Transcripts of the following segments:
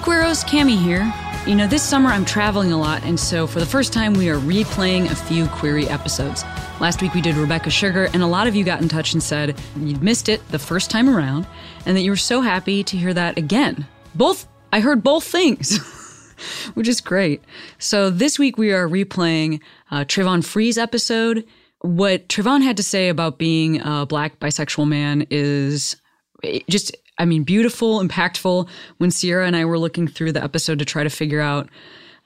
Hey Queeros, Cami here. You know, this summer I'm traveling a lot, and so for the first time we are replaying a few Queery episodes. Last week we did Rebecca Sugar, and a lot of you got in touch and said you'd missed it the first time around, and that you were so happy to hear that again. Both, I heard both things, which is great. So this week we are replaying uh, Travon Free's episode. What Travon had to say about being a black bisexual man is just I mean, beautiful, impactful. When Sierra and I were looking through the episode to try to figure out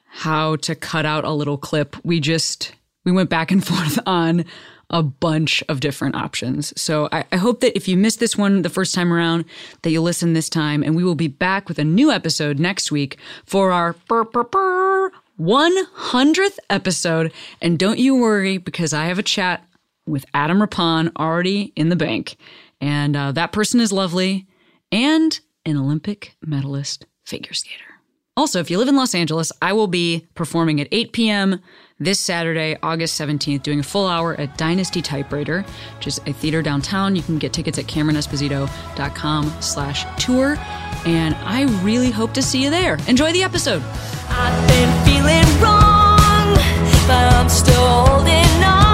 how to cut out a little clip, we just we went back and forth on a bunch of different options. So I, I, hope that if you missed this one the first time around, that you'll listen this time, and we will be back with a new episode next week for our burr, burr, burr, 100th episode. And don't you worry, because I have a chat with Adam Rippon already in the bank, and uh, that person is lovely and an Olympic medalist figure skater. Also, if you live in Los Angeles, I will be performing at 8 p.m. this Saturday, August 17th, doing a full hour at Dynasty Typewriter, which is a theater downtown. You can get tickets at CameronEsposito.com slash tour. And I really hope to see you there. Enjoy the episode. I've been feeling wrong, but I'm still holding on.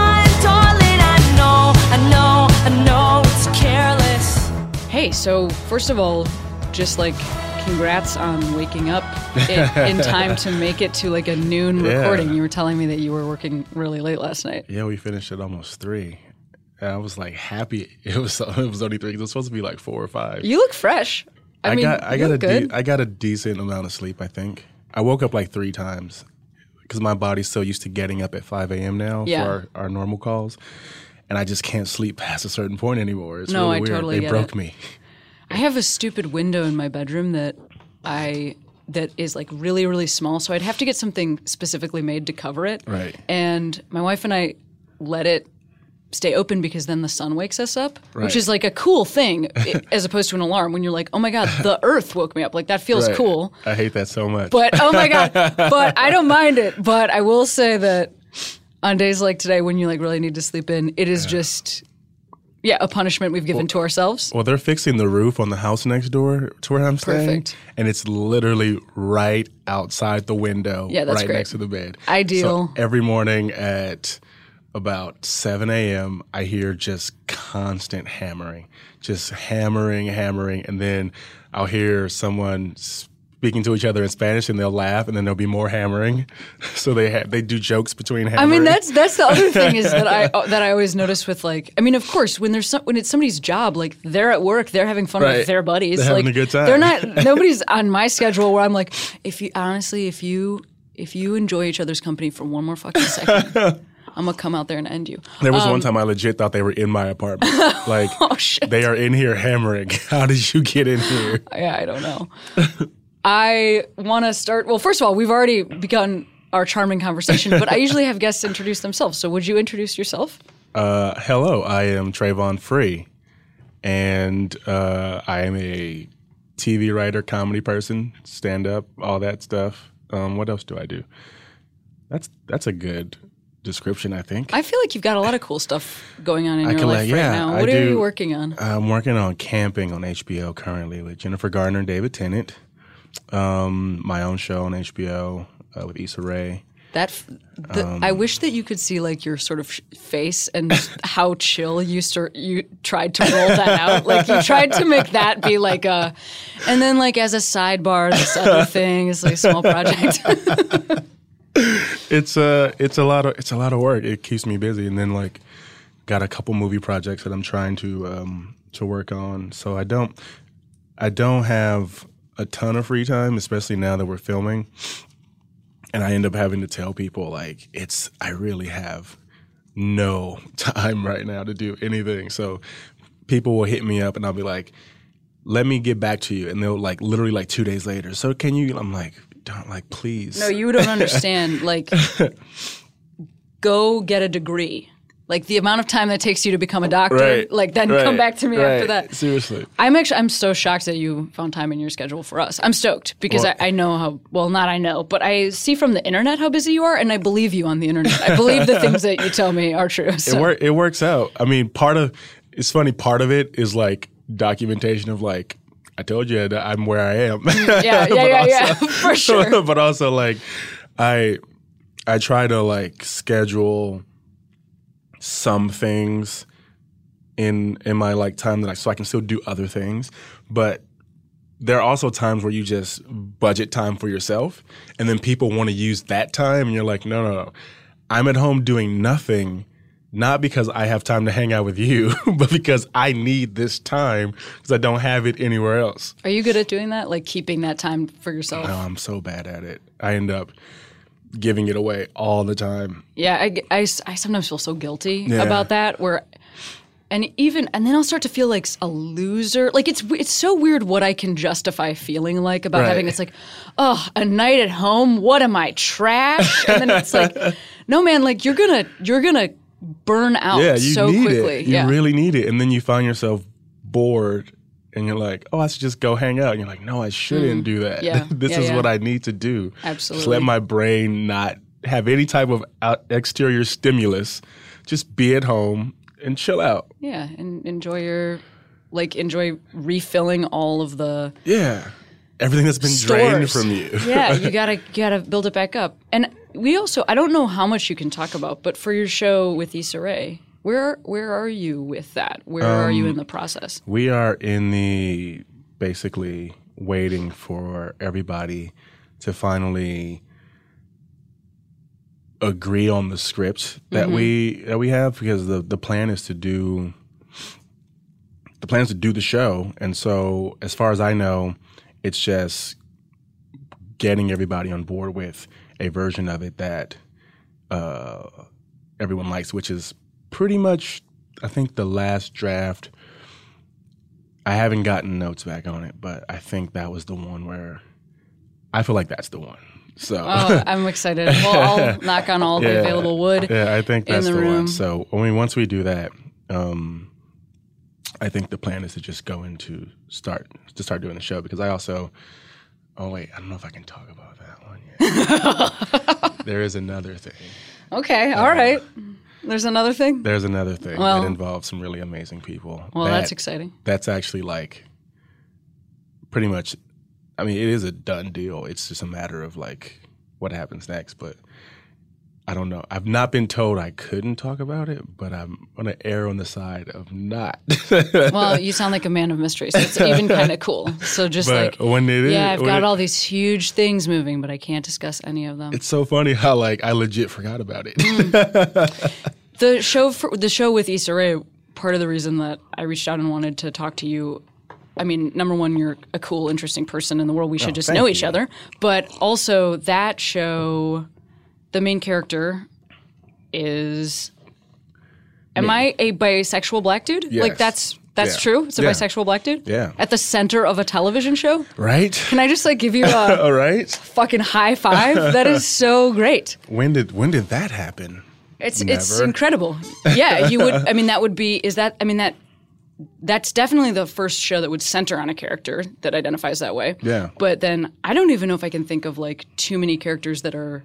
Hey, so first of all, just like congrats on waking up in, in, time to make it to like a noon yeah. recording. You were telling me that you were working really late last night. Yeah, we finished at almost three. And I was like happy. It was it was only three. It was supposed to be like four or five. You look fresh. I, I mean, got I got a de- I got a decent amount of sleep. I think I woke up like three times because my body's so used to getting up at five a.m. now yeah. for our, our normal calls, and I just can't sleep past a certain point anymore. It's no, really I weird. totally they broke it. me. I have a stupid window in my bedroom that I that is like really really small, so I'd have to get something specifically made to cover it. Right. And my wife and I let it stay open because then the sun wakes us up, right. which is like a cool thing as opposed to an alarm when you're like, "Oh my god, the earth woke me up." Like that feels right. cool. I hate that so much. But oh my god, but I don't mind it. But I will say that on days like today when you like really need to sleep in, it is yeah. just yeah, a punishment we've given well, to ourselves. Well, they're fixing the roof on the house next door to where I'm staying. Perfect. And it's literally right outside the window, yeah, that's right great. next to the bed. Ideal. So every morning at about 7 a.m., I hear just constant hammering, just hammering, hammering. And then I'll hear someone speaking to each other in Spanish, and they'll laugh, and then there'll be more hammering. So they ha- they do jokes between hammering. I mean, that's that's the other thing is that I uh, that I always notice with like, I mean, of course, when there's some, when it's somebody's job, like they're at work, they're having fun right. with their buddies, they're like having a good time. They're not. nobody's on my schedule where I'm like, if you honestly, if you if you enjoy each other's company for one more fucking second. I'm gonna come out there and end you. There was um, one time I legit thought they were in my apartment. Like, oh, shit. they are in here hammering. How did you get in here? Yeah, I don't know. I want to start. Well, first of all, we've already begun our charming conversation, but I usually have guests introduce themselves. So, would you introduce yourself? Uh, hello, I am Travon Free, and uh, I am a TV writer, comedy person, stand up, all that stuff. Um, what else do I do? That's that's a good description, I think. I feel like you've got a lot of cool stuff going on in I your life yeah, right now. What I are do, you working on? I'm working on Camping on HBO currently with Jennifer Gardner and David Tennant. Um, my own show on HBO uh, with Issa Rae. That the, Um, I wish that you could see like your sort of sh- face and how chill you start. You tried to roll that out, like you tried to make that be like a, and then like as a sidebar, this other thing is like a small project. it's a it's a lot of it's a lot of work. It keeps me busy, and then like got a couple movie projects that I'm trying to um, to work on. So I don't I don't have a ton of free time, especially now that we're filming. And I end up having to tell people like it's I really have no time right now to do anything. So people will hit me up and I'll be like, let me get back to you. And they'll like literally like two days later. So can you I'm like, don't like please. No, you don't understand. Like, go get a degree. Like the amount of time that takes you to become a doctor. right. Like then right, come back to me right. after that. Seriously. I'm actually I'm so shocked that you found time in your schedule for us. I'm stoked because Well- I, I know how well not I know, but I see from the internet how busy you are, and I believe you on the internet. I believe the things that you tell me are true. So. It work it works out. I mean, part of it's funny. Part of it is like documentation of like I told you that I'm where I am. Mm, yeah, yeah, But yeah, yeah, for sure. but also like I I try to like schedule some things in in my like time that I so I can still do other things, but there are also times where you just budget time for yourself and then people want to use that time and you're like, no, no, no. I'm at home doing nothing, not because I have time to hang out with you, but because I need this time because I don't have it anywhere else. Are you good at doing that? Like keeping that time for yourself? Oh, I'm so bad at it. I end up giving it away all the time. Yeah, I, I, I sometimes feel so guilty Yeah. about that. Where, and even and then I'll start to feel like a loser. Like it's it's so weird what I can justify feeling like about Right. having. It's like, oh, a night at home. What am I trash? And then it's like, no, man. Like you're gonna you're gonna burn out Yeah, you so need quickly. it. You yeah. really need it. And then you find yourself bored and you're like, oh, I should just go hang out. And you're like, no, I shouldn't do that. Mm. Yeah, this yeah, is yeah. what I need to do. Just Absolutely. let my brain not have any type of out- exterior stimulus. Just be at home and chill out. yeah, and enjoy your like enjoy refilling all of the Yeah. Everything that's been drained from you. yeah, you gotta you gotta build it back up. And we also I don't know how much you can talk about, but for your show with Issa Rae, where where are you with that? Where are Um, you in the process? We are in the basically waiting for everybody to finally agree on the script that we that we have because the the plan is to do the plan is to do the show and so as far as I know it's just getting everybody on board with a version of it that uh, everyone likes which is pretty much I think the last draft I haven't gotten notes back on it, but I think that was the one where I feel like that's the one. So Oh, I'm excited. Well, I'll knock on all the available wood. yeah, I think that's the the, one. So I mean, once we do that, um, I think the plan is to just go into start to start doing the show because I also. Oh wait, I don't know if I can talk about that one yet. there is another thing. Okay, all right. There's another thing. There's another thing Well- that involves some really amazing people. Well, that- that's exciting. that's actually like pretty much I mean, it is a done deal. It's just a matter of like what happens next, but I don't know. I've not been told I couldn't talk about it, but I'm gonna err on the side of not. Well, you sound like a man of mystery, so it's even kind of cool. So just but like, when it is, yeah, I've when got it- all these huge things moving, but I can't discuss any of them. It's so funny how like I legit forgot about it. Mm. the show for the show with Issa Rae, part of the reason that I reached out and wanted to talk to you. I mean, number one, you're a cool, interesting person in the world. We should oh, just Oh, thank know each you. other. But also, that show, the main character is. Am I a bisexual black dude? Like that's that's Yeah. true. It's a Yeah. bisexual black dude. Yeah. At the center of a television show. right? Can I just like give you a All right. fucking high five? That is so great. When did when did that happen? It's it's incredible. Yeah, you would. I mean, that would be. Is that? I mean that. That's definitely the first show that would center on a character that identifies that way. Yeah. But then I don't even know if I can think of like too many characters that are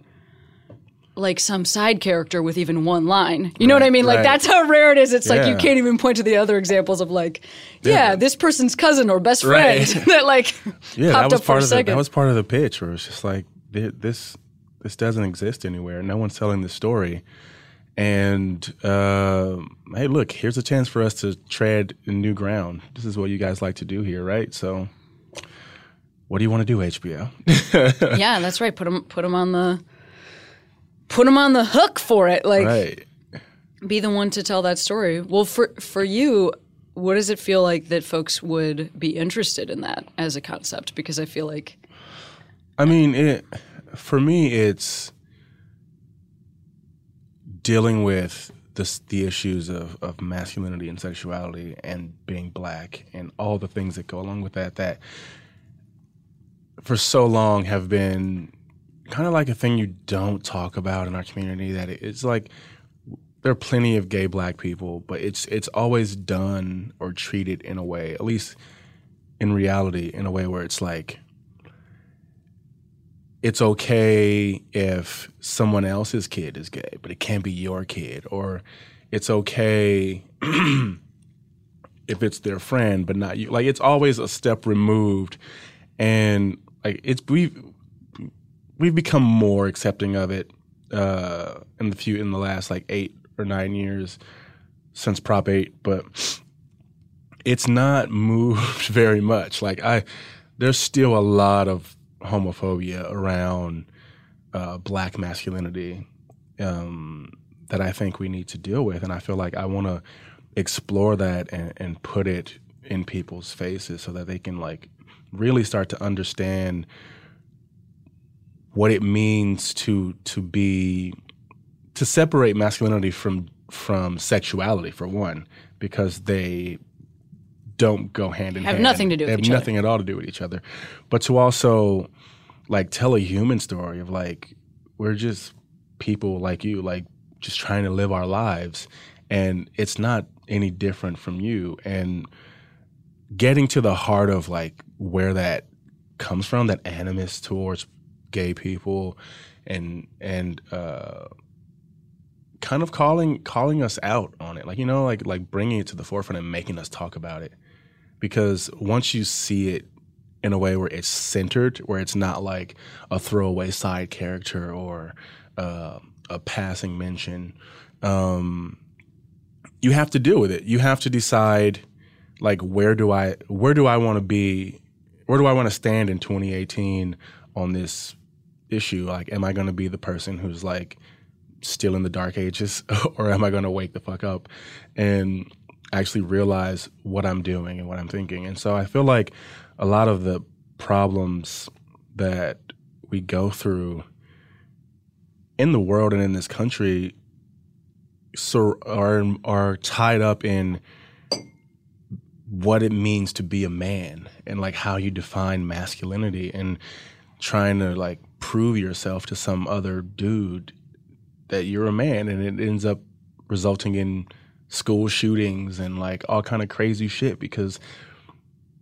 like some side character with even one line. You know what I mean? Like right. that's how rare it is. It's like you can't even point to the other examples of like, yeah, Yeah. this person's cousin or best friend Right. that like Yeah, that was part of the, that was part of the pitch where it's just like this this doesn't exist anywhere. No one's telling the story. And uh, hey, look, here's a chance for us to tread new ground. This is what you guys like to do here, right? So, what do you want to do, HBO? yeah, that's right. Put them put them on the put them on the hook for it. Like right. be the one to tell that story. Well, for for you, what does it feel like that folks would be interested in that as a concept? Because I feel like I mean, it for me, it's dealing with the the issues of of masculinity and sexuality and being black and all the things that go along with that. That for so long have been kind of like a thing you don't talk about in our community. That it's like there are plenty of gay black people, but it's it's always done or treated in a way, at least in reality, in a way where it's like it's okay if someone else's kid is gay, but it can't be your kid, or it's okay if it's their friend, but not you. Like it's always a step removed, and like it's we've we've become more accepting of it uh, in the few in the last like eight or nine years since Prop Eight, but it's not moved very much. Like I, there's still a lot of homophobia around uh, black masculinity um, that I think we need to deal with, and I feel like I want to explore that and, and put it in people's faces so that they can like really start to understand what it means to to be to separate masculinity from from sexuality for one because they don't go hand in Have hand. nothing to do They with have each other. nothing at all to do with each other. But to also like tell a human story of like we're just people like you, like just trying to live our lives and it's not any different from you and getting to the heart of like where that comes from that animus towards gay people and and uh kind of calling calling us out on it. Like you know like like bringing it to the forefront and making us talk about it. Because once you see it in a way where it's centered where it's not like a throwaway side character or uh, a passing mention um you have to deal with it. You have to decide like where do i where do i want to be where do i want to stand in 2018 on this issue like am i going to be the person who's like still in the dark ages or am i going to wake the fuck up and actually realize what i'm doing and what i'm thinking? And so i feel like a lot of the problems that we go through in the world and in this country so are are tied up in what it means to be a man and like how you define masculinity. And trying to like prove yourself to some other dude that you're a man and it ends up resulting in school shootings and like all kind of crazy shit because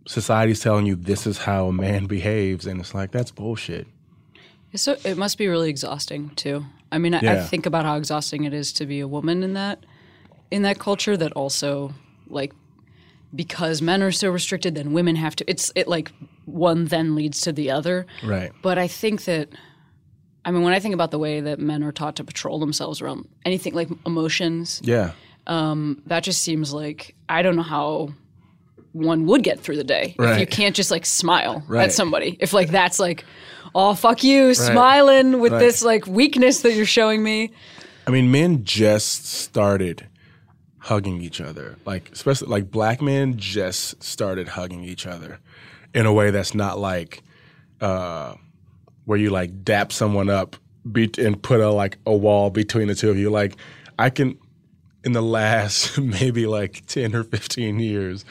society's telling you this is how a man behaves and it's like that's bullshit So it must be really exhausting too. I mean, I, I think about how exhausting it is to be a woman in that in that culture. That also like because men are so restricted, then women have to. It's it like one then leads to the other. right But I think that, I mean, when I think about the way that men are taught to patrol themselves around anything like emotions, yeah Um, that just seems like I don't know how one would get through the day if you can't just like smile Right. at somebody. If like that's like, oh fuck you, smiling with Right. this like weakness that you're showing me. I mean, men just started hugging each other. Like, especially like black men just started hugging each other in a way that's not like uh, where you like dap someone up be- and put a like a wall between the two of you. Like, I can in the last maybe like ten or fifteen years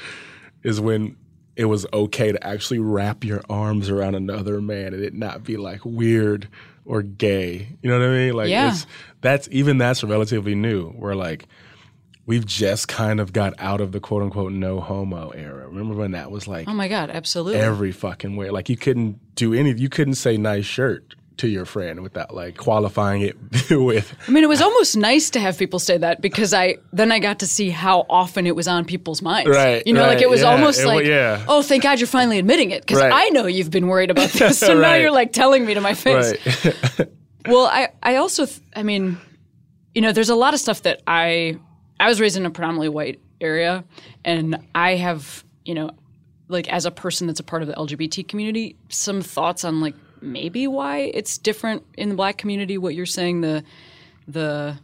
is when it was okay to actually wrap your arms around another man and it not be like weird or gay. You know what I mean? Like Yeah. it's that's even that's relatively new. Where like we've just kind of got out of the quote unquote no homo era. Remember when that was like Oh my god, absolutely. every fucking way? Like you couldn't do any you couldn't say nice shirt to your friend without like qualifying it with I mean, it was almost nice to have people say that because I then I got to see how often it was on people's minds. Right, You know, like it was yeah, almost it like, yeah. oh, thank God you're finally admitting it because Right. I know you've been worried about this. So now you're like telling me to my face. right. Well, I I also th- I mean, you know, there's a lot of stuff that I I was raised in a predominantly white area, and I have you know, like as a person that's a part of the LGBT community, some thoughts on like maybe why it's different in the black community. What you're saying the the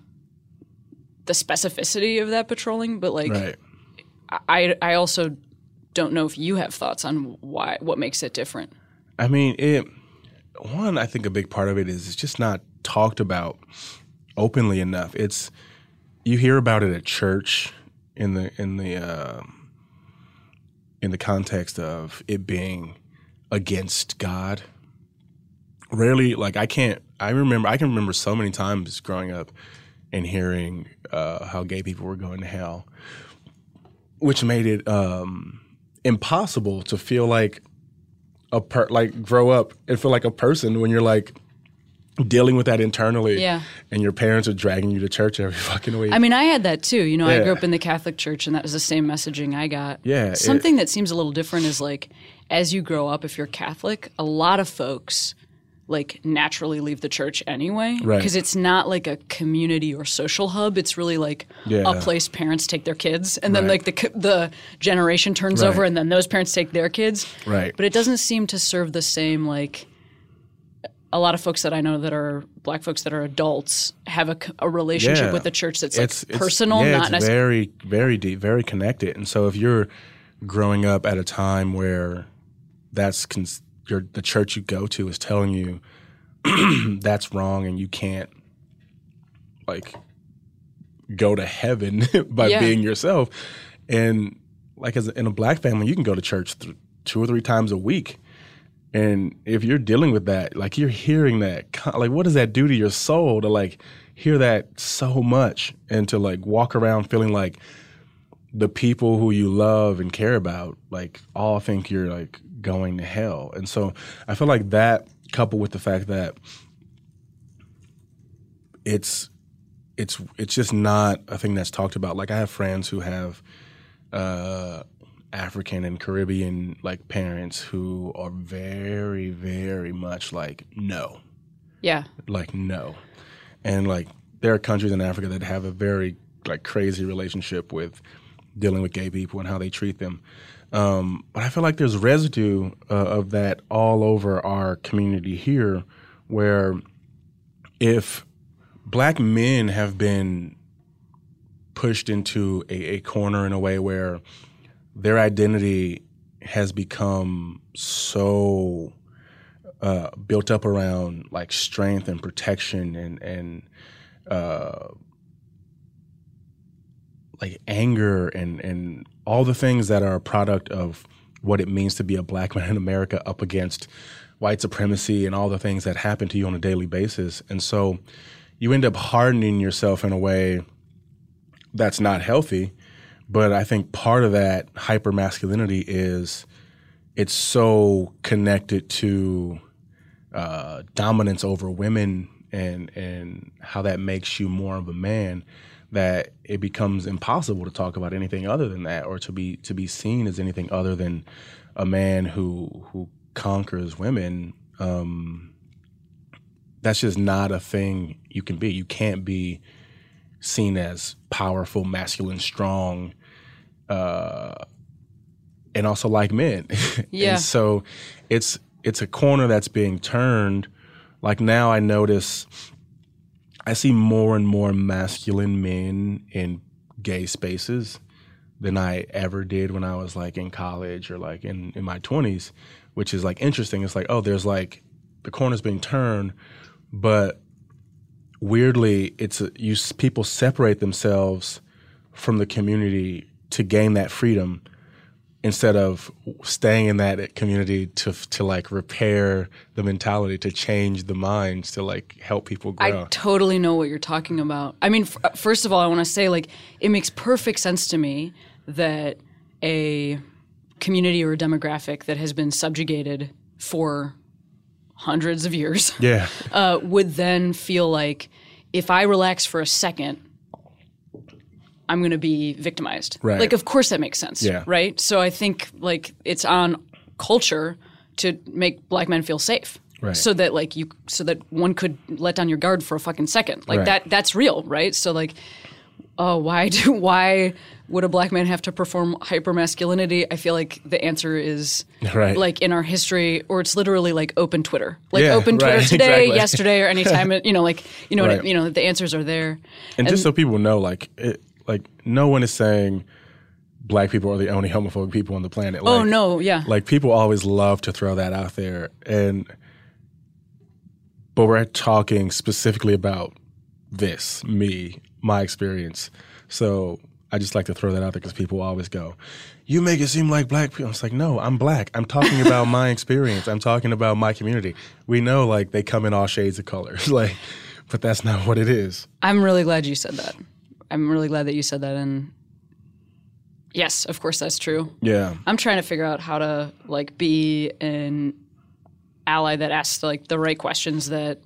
the specificity of that patrolling, but like right. I I also don't know if you have thoughts on why what makes it different. I mean, it. One, I think a big part of it is it's just not talked about openly enough. It's you hear about it at church in the in the um, in the context of it being against God, rarely like I can't. I remember I can remember so many times growing up and hearing uh, how gay people were going to hell, which made it um, impossible to feel like a per like grow up and feel like a person when you're like dealing with that internally. Yeah. And your parents are dragging you to church every fucking week. I mean, I had that too. You know, I grew up in the Catholic Church, and that was the same messaging I got. Yeah, it- Something that seems a little different is like, as you grow up, if you're Catholic, a lot of folks like naturally leave the church anyway Right. because it's not like a community or social hub it's really like Yeah. a place parents take their kids and then Right. like the the generation turns Right. over and then those parents take their kids Right. but it doesn't seem to serve the same like a lot of folks that I know that are black folks that are adults have a relationship Yeah. with the church that's like personal, yeah, not it's necessarily. very, very deep, very connected. And so, if you're growing up at a time where that's cons- your, the church you go to is telling you that's wrong and you can't like go to heaven by Yeah. being yourself, and like as a, in a black family, you can go to church th- two or three times a week. And if you're dealing with that, like you're hearing that, like what does that do to your soul to like hear that so much and to like walk around feeling like the people who you love and care about, like all think you're like going to hell. And so I feel like that coupled with the fact that it's it's it's just not a thing that's talked about. Like I have friends who have uh African and Caribbean like parents who are very, very much like no, Yeah. like no, and like there are countries in Africa that have a very like crazy relationship with dealing with gay people and how they treat them. Um, but I feel like there's residue uh, of that all over our community here, where if black men have been pushed into a, a corner in a way where their identity has become so uh, built up around like strength and protection and and uh, like anger and and all the things that are a product of what it means to be a black man in America up against white supremacy and all the things that happen to you on a daily basis. And so you end up hardening yourself in a way that's not healthy. But I think part of that hyper masculinity is it's so connected to uh, dominance over women and and how that makes you more of a man that it becomes impossible to talk about anything other than that or to be to be seen as anything other than a man who who conquers women. Um, that's just not a thing you can be. You can't be seen as powerful masculine strong uh, and also like men. Yeah. and so it's it's a corner that's being turned. Like now i notice i see more and more masculine men in gay spaces than i ever did when i was like in college or like in, in my 20s which is like interesting. It's like oh there's like the corner's being turned but weirdly it's a, you people separate themselves from the community to gain that freedom instead of staying in that community to to like repair the mentality to change the minds to like help people grow I totally know what you're talking about. I mean, f- first of all, I want to say like it makes perfect sense to me that a community or a demographic that has been subjugated for hundreds of years yeah uh, would then feel like if I relax for a second, I'm going to be victimized. Right. Like, of course that makes sense. Yeah. Right. So I think like it's on culture to make black men feel safe. Right. So that like you, so that one could let down your guard for a fucking second. Like Right. that. That's real, right? So like, oh, why do why would a black man have to perform hypermasculinity? I feel like the answer is Right. like in our history, or it's literally like open Twitter, like Yeah, open Twitter right, today, exactly. yesterday, or anytime. you know, like you know, I- you know, the answers are there. and, just so people know like it like no one is saying black people are the only homophobic people on the planet Oh no, yeah, like people always love to throw that out there and but we're talking specifically about this me my experience so I just like to throw that out there because people always go, "You make it seem like black people." It's like, no, I'm black. I'm talking about my experience. I'm talking about my community. We know like they come in all shades of colors, like, but that's not what it is. I'm really glad you said that. I'm really glad that you said that. And yes, of course, that's true. Yeah, I'm trying to figure out how to like be an ally that asks like the right questions that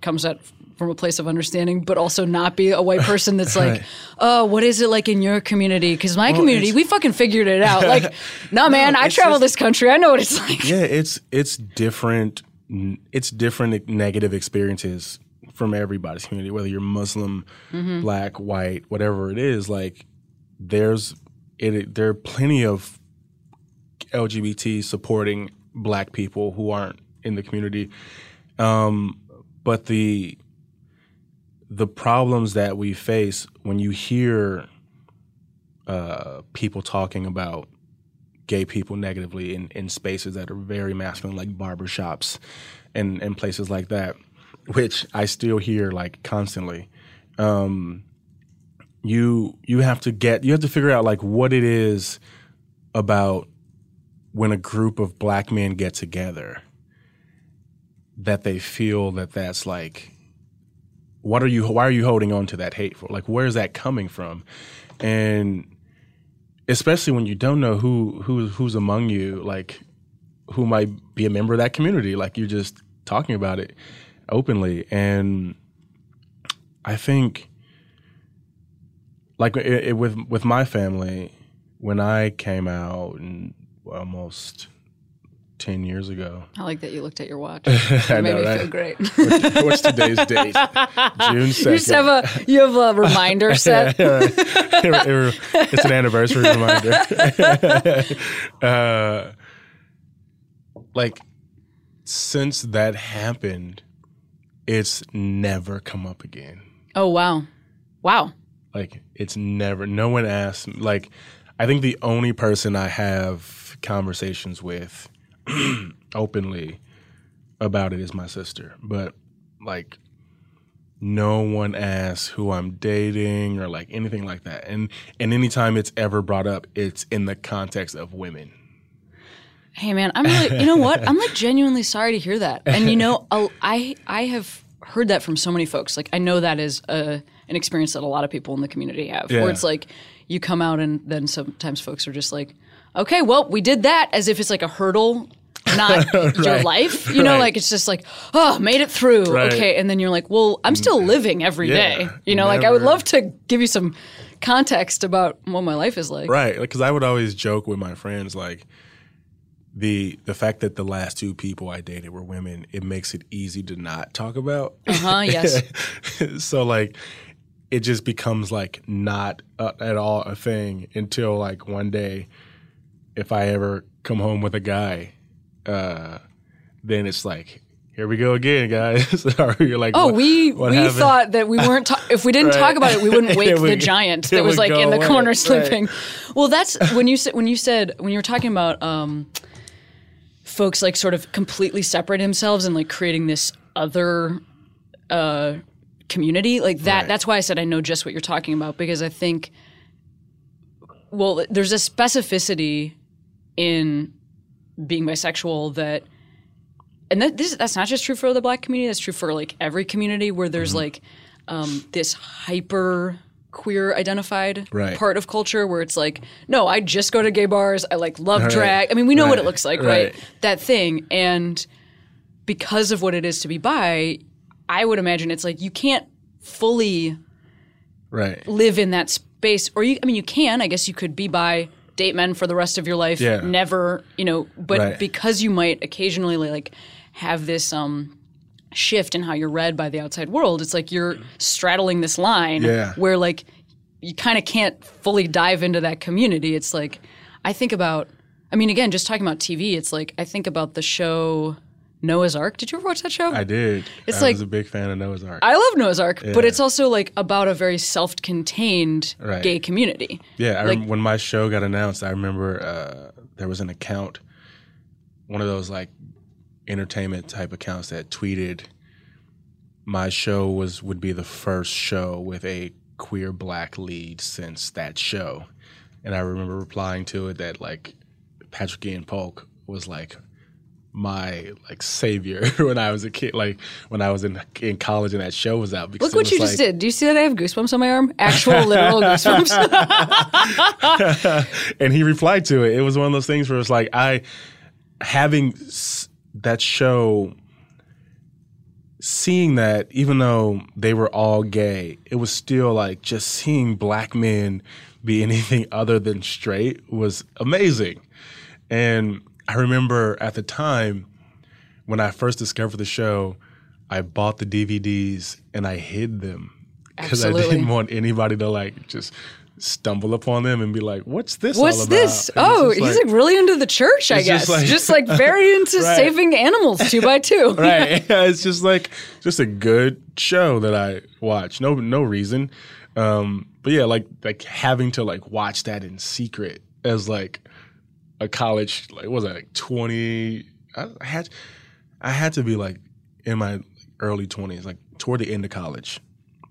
comes at from a place of understanding, but also not be a white person that's like, Right. oh, what is it like in your community? Because my Well, community, we fucking figured it out. Like, no, man, I travel just- this country. I know what it's like. yeah. It's it's different. It's different negative experiences from everybody's community, whether you're Muslim, black, white, whatever it is. Like, there's it. There are plenty of LGBT supporting black people who aren't in the community. Um, but the the problems that we face when you hear uh, people talking about gay people negatively in, in spaces that are very masculine, like barbershops and, and places like that, which I still hear like constantly. Um, you you have to get you have to figure out like what it is about when a group of black men get together that they feel that that's like what are you why are you holding on to that hate for? Like where is that coming from? And especially when you don't know who who who's among you like who might be a member of that community like you're just talking about it openly and i think like it, it, with with my family when i came out and almost 10 years ago I like that you looked at your watch. I It made know, me right? feel great. what's today's date june 2nd you just have a you have a reminder set. it's an anniversary reminder. uh, like since that happened, it's never come up again. Oh wow, wow. Like it's never. No one asked. Like I think the only person I have conversations with openly about it is my sister. But like no one asks who I'm dating or like anything like that. And and anytime it's ever brought up, it's in the context of women. Hey man, I'm really you know what? I'm like genuinely sorry to hear that. And you know, I I have heard that from so many folks. Like I know that is a an experience that a lot of people in the community have. Yeah. Where it's like you come out and then sometimes folks are just like, "Okay, well, we did that," as if it's like a hurdle. Not your life, you know, Right. like it's just like, oh, made it through. Right. Okay. And then you're like, well, I'm still mm. living every day. Yeah, You know, like I would love to give you some context about what my life is like. Right. Because I would always joke with my friends like the the fact that the last two people I dated were women, it makes it easy to not talk about. Uh huh. Yes. so like it just becomes like not uh, at all a thing until like one day if I ever come home with a guy, uh, then it's like here we go again, guys. you're like, Oh, what- we what we happened? thot that we weren't. Ta- if we didn't Right. talk about it, we wouldn't wake would- the giant that was like in the away. corner Right. sleeping. Well, that's when you said when you said when you were talking about um, folks like sort of completely separate themselves and like creating this other uh, community like that. Right. That's why I said I know just what you're talking about because I think. Well, there's a specificity in being bisexual that and that, this that's not just true for the black community that's true for like every community where there's Mm-hmm. like um, this hyper queer identified Right. part of culture where it's like no i just go to gay bars i like love Right. drag i mean we know what it looks like right. Right. that thing and because of what it is to be bi i would imagine it's like you can't fully right. live in that space or you i mean you can i guess you could be bi date men for the rest of your life Yeah. never you know but Right. because you might occasionally like have this um shift in how you're read by the outside world it's like you're straddling this line Yeah. where like you kind of can't fully dive into that community it's like i think about i mean again just talking about tv it's like i think about the show noah's arc did you ever watch that show I did. It's I like- was a big fan of Noah's Arc. I love Noah's Arc, but it's also like about a very self-contained Right. gay community. Yeah, I Like- rem- when my show got announced, I remember uh, there was an account, one of those like entertainment type accounts that tweeted my show was would be the first show with a queer black lead since that show. And I remember replying to it that like Patrick Ian Polk was like my like savior when I was a kid, like when I was in in college and that show was out. Look what you like, just did. Do you see that I have goosebumps on my arm? Actual literal goosebumps. and he replied to it. It was one of those things where it's like I having that show seeing that even though they were all gay, it was still like just seeing black men be anything other than straight was amazing. And I remember at the time when I first discovered the show, I bought the DVDs and I hid them because I didn't want anybody to like just stumble upon them and be like, "What's this? What's this? Oh, he's like, like, really into the church, I guess. Just like, just like very into right. saving animals two by two. right. Yeah, it's just like just a good show that I watch. No, no reason. Um, but yeah, like like having to like watch that in secret as like a college like was it like 20 I, I had I had to be like in my early 20s like toward the end of college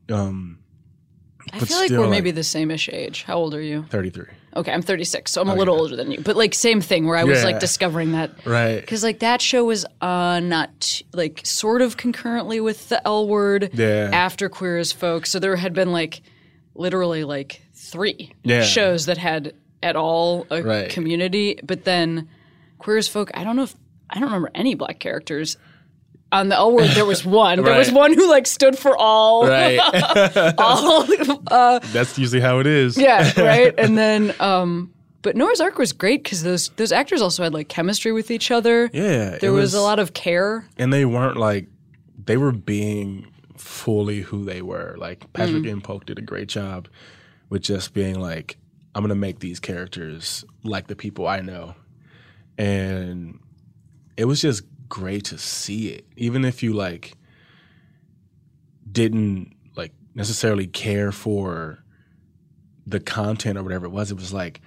um I feel like we're like, maybe the same-ish age. How old are you? 33. Okay, I'm 36, so I'm a little older than you. But like same thing where I was yeah. like discovering that right because like that show was uh not like sort of concurrently with the L Word yeah. after Queer as Folk, so there had been like literally like three yeah. shows that had at all a right. community. But then Queer as Folk, I don't know if I don't remember any black characters. On the L word, there was one. right. There was one who like stood for all. Right. all. Uh, That's usually how it is. Yeah. Right. And then, um, but Noah's Arc was great because those those actors also had like chemistry with each other. Yeah. There was, was, a lot of care, and they weren't like they were being fully who they were. Like Patrick mm. and Polk did a great job with just being like, I'm gonna make these characters like the people I know, and it was just great to see it. Even if you like didn't like necessarily care for the content or whatever it was, it was like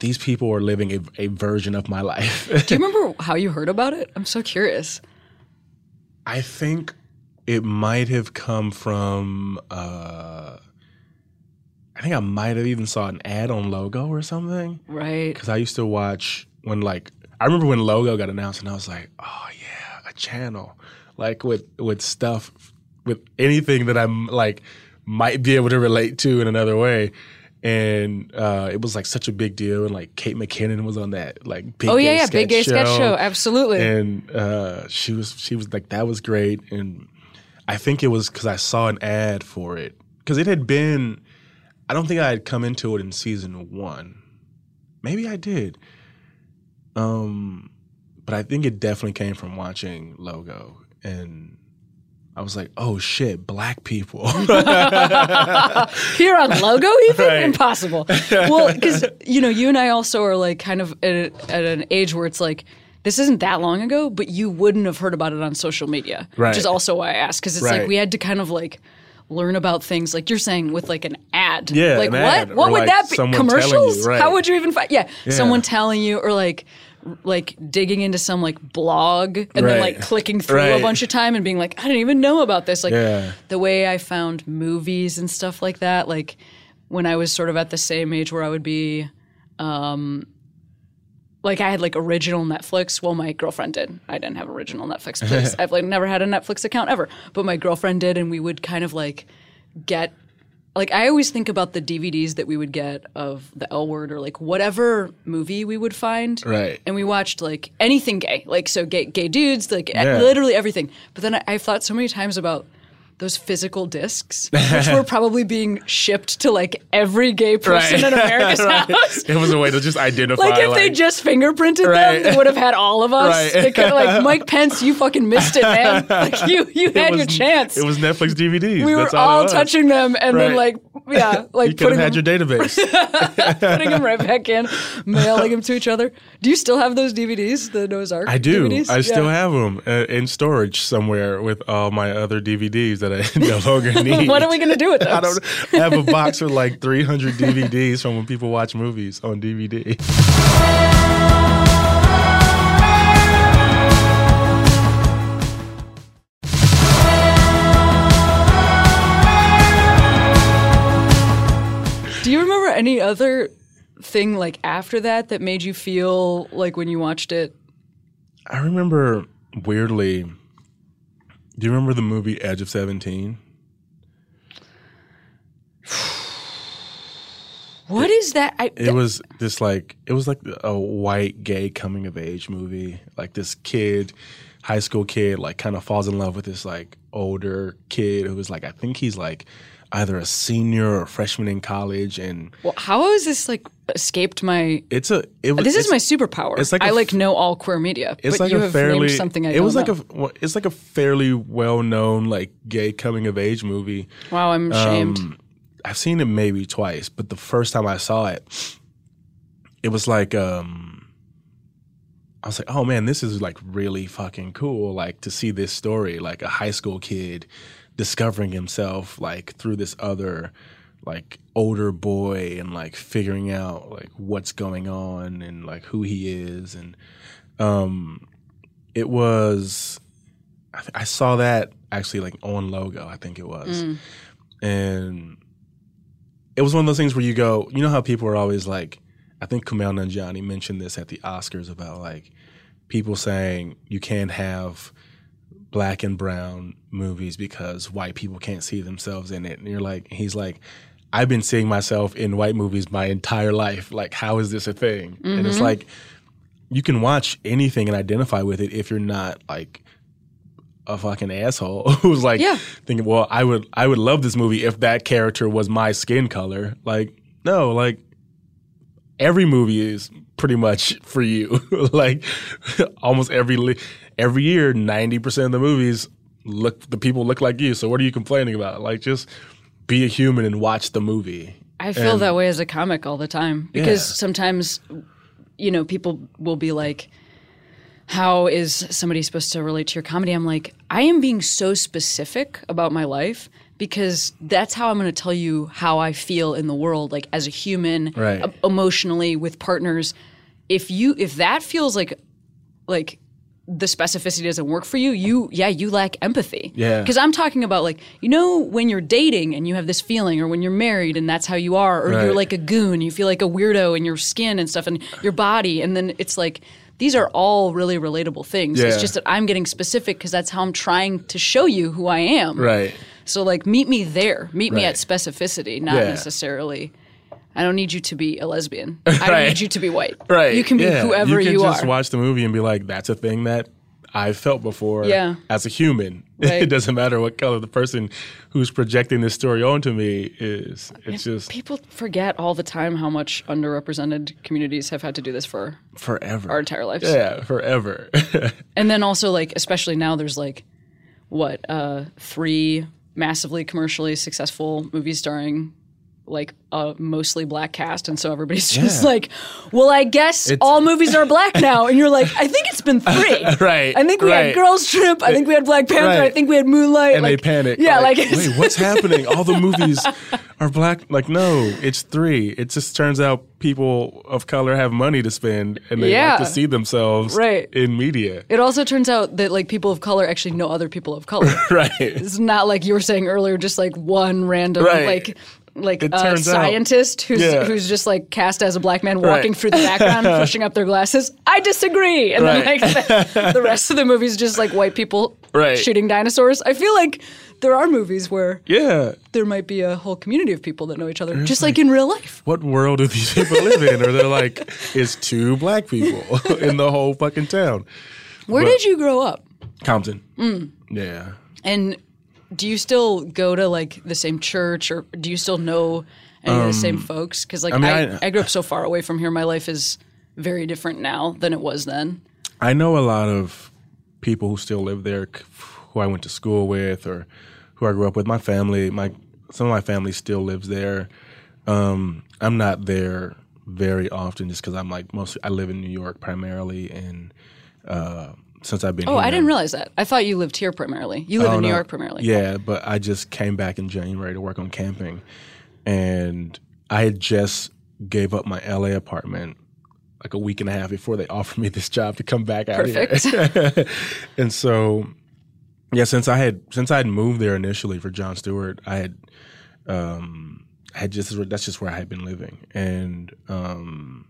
these people are living a, a version of my life. Do you remember how you heard about it? I'm so curious. I think it might have come from. Uh, I think I might have even saw an ad on Logo or something. Right. Because I used to watch when like I remember when Logo got announced, and I was like, oh yeah, a channel like with with stuff with anything that I'm like might be able to relate to in another way. And uh, it was like such a big deal, and like Kate McKinnon was on that like big oh yeah yeah big gay show. sketch show absolutely, and uh, she was she was like that was great, and I think it was because I saw an ad for it because it had been I don't think I had come into it in season one. Maybe I did. Um, but I think it definitely came from watching Logo, and I was like, "Oh shit, black people here on Logo, even right. impossible." Well, because you know, you and I also are like kind of at, a, at an age where it's like this isn't that long ago, but you wouldn't have heard about it on social media, right. which is also why I asked because it's right. like we had to kind of like learn about things like you're saying with like an ad. Yeah, like what? Ad, what would like that be? Commercials? You, right. How would you even find? Yeah, yeah, someone telling you or like like digging into some like blog and right. then like clicking through right. a bunch of time and being like I didn't even know about this. Like yeah. the way I found movies and stuff like that. Like when I was sort of at the same age where I would be. Um, like I had like original Netflix. Well, my girlfriend did. I didn't have original Netflix. Please. I've like never had a Netflix account ever, but my girlfriend did, and we would kind of like get like I always think about the DVDs that we would get of the L Word or like whatever movie we would find. Right. And we watched like anything gay, like so gay gay dudes, like yeah. literally everything. But then I, I've thought so many times about those physical discs, which were probably being shipped to like every gay person right. in America's right. house. It was a way to just identify. like if like, they just fingerprinted right. them, they would have had all of us. Right. Could, like Mike Pence, you fucking missed it, man. Like you, you had was, your chance. It was Netflix DVDs. We That's were all, all touching them, and then like yeah, like you could have had your database, putting them right back in, mailing them to each other. Do you still have those DVDs, the Noah's Arc? I do. DVDs? I still have them uh, in storage somewhere with all my other DVDs that I no longer need. what are we going to do with those? I don't I have a box with like 300 DVDs from when people watch movies on DVD. Do you remember any other thing like after that that made you feel like when you watched it? I remember weirdly. Do you remember the movie Edge of Seventeen? What is that? I, It was this like it was like a white gay coming of age movie. Like this kid, high school kid, like kind of falls in love with this like older kid who was like I think he's like either a senior or a freshman in college, and well, how has this like escaped my? it's a it was This is my superpower. it's like a I like know all queer media. It's but like you a have fairly named something I it was like know. a well, it's like a fairly well known like gay coming of age movie. wow. I'm ashamed. Um, I've seen it maybe twice, but the first time I saw it, it was like um I was like, "Oh man, this is like really fucking cool like to see this story like a high school kid discovering himself like through this other like older boy and like figuring out like what's going on and like who he is and um it was I, th- I saw that actually like on logo I think it was Mm. and it was one of those things where you go, you know how people are always like, I think Kumail Nanjiani mentioned this at the Oscars about like people saying you can't have black and brown movies because white people can't see themselves in it. And you're like, he's like, I've been seeing myself in white movies my entire life. Like, how is this a thing? And it's mm-hmm. like, you can watch anything and identify with it if you're not like a fucking asshole who's like Yeah. thinking, well, I would I would love this movie if that character was my skin color. Like, no, like every movie is pretty much for you. like almost every every year, ninety percent of the movies look the people look like you. So what are you complaining about? Like just be a human and watch the movie. I feel and- that way as a comic all the time because Yeah. sometimes, you know, people will be like, "How is somebody supposed to relate to your comedy?" I'm like, I am being so specific about my life because that's how I'm going to tell you how I feel in the world, like as a human, Right. emotionally with partners. If you if that feels like like the specificity doesn't work for you, you yeah, you lack empathy. Yeah. Because I'm talking about like, you know, when you're dating and you have this feeling, or when you're married and that's how you are, or you're like a goon, you feel like a weirdo in your skin and stuff and your body, and then it's like these are all really relatable things. It's just that I'm getting specific because that's how I'm trying to show you who I am. Right. So like meet me there. Meet me at specificity, not Yeah. necessarily I don't need you to be a lesbian. I Right. need you to be white. Right. You can be yeah. whoever you you, can just are. watch the movie and be like, that's a thing that I felt before Yeah. as a human. Right. it doesn't matter what color the person who's projecting this story onto me is. It's just People forget all the time how much underrepresented communities have had to do this for forever. our entire lives. yeah, forever. And then also like especially now there's like what, uh three massively commercially successful movies starring like a mostly black cast and so everybody's just Yeah. like, well, I guess It's- all movies are black now. And you're like, I think it's been three. Right, I think we had. Girls Trip. I think we had Black Panther. I think we had Moonlight. and like, they panic. Yeah, like, it's- wait, what's happening? All the movies are black. Like, no, it's three. It just turns out people of color have money to spend, and they Yeah. like to see themselves Right. in media. It also turns out that like people of color actually know other people of color. right. it's not like you were saying earlier, just like one random Right. like like It uh, turns out- scientist who's Yeah. who's just like cast as a black man walking Right. through the background, pushing up their glasses. I disagree, and then like the, the rest of the movie is just like white people Right. shooting dinosaurs. I feel like there are movies where Yeah. there might be a whole community of people that know each other, just like in real life. What world do these people live in? Or they're like, it's two black people in the whole fucking town. Where But- did you grow up? Compton. Mm. Yeah. And do you still go to like the same church, or do you still know any of the same folks? Because like I, Um, mean, I, I- grew up so far away from here, my life is very different now than it was then. I know a lot of people who still live there, who I went to school with, or who I grew up with. My family, my some of my family still lives there. Um, I'm not there very often, just because I'm like mostly. I live in New York primarily, and uh, since I've been Oh, here, I didn't realize that. I thought you lived here primarily. You live Oh, in New. York primarily. Yeah, but I just came back in January to work on camping, and I had just gave up my LA apartment like a week and a half before they offered me this job to come back out here. and so, yeah, since I had since I had moved there initially for Jon Stewart, I had um, I just that's just where I had been living, and um,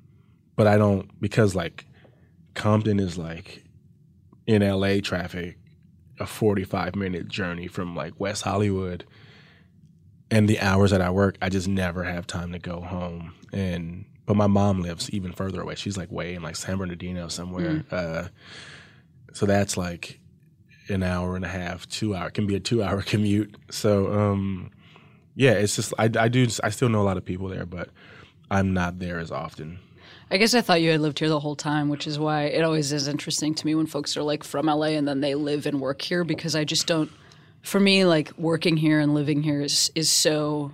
but I don't because like Compton is like in LA traffic, a forty five minute journey from like West Hollywood, and the hours that I work, I just never have time to go home. And but my mom lives even further away. She's like way in like San Bernardino somewhere. Uh, so that's like an hour and a half, two hour can be a two hour commute. So um, yeah, it's just I, I do I still know a lot of people there, but I'm not there as often. I guess I thought you had lived here the whole time, which is why it always is interesting to me when folks are like from LA and then they live and work here because I just don't. For me, like working here and living here is is so.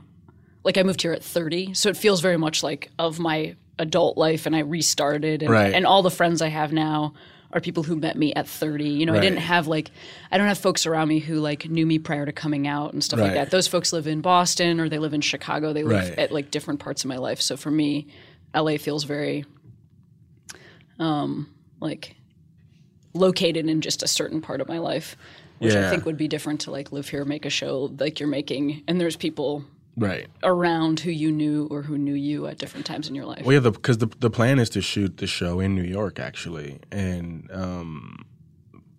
Like I moved here at 30, so it feels very much like of my adult life, and I restarted, and, Right. and all the friends I have now are people who met me at 30. You know, I didn't have like I don't have folks around me who like knew me prior to coming out and stuff like that. Those folks live in Boston or they live in Chicago. They live Right. at like different parts of my life. So for me, LA feels very um like located in just a certain part of my life. Which I think would be different to like live here, make a show like you're making, and there's people Right. around who you knew or who knew you at different times in your life. Well, yeah, because the, the plan is to shoot the show in New York actually, and um,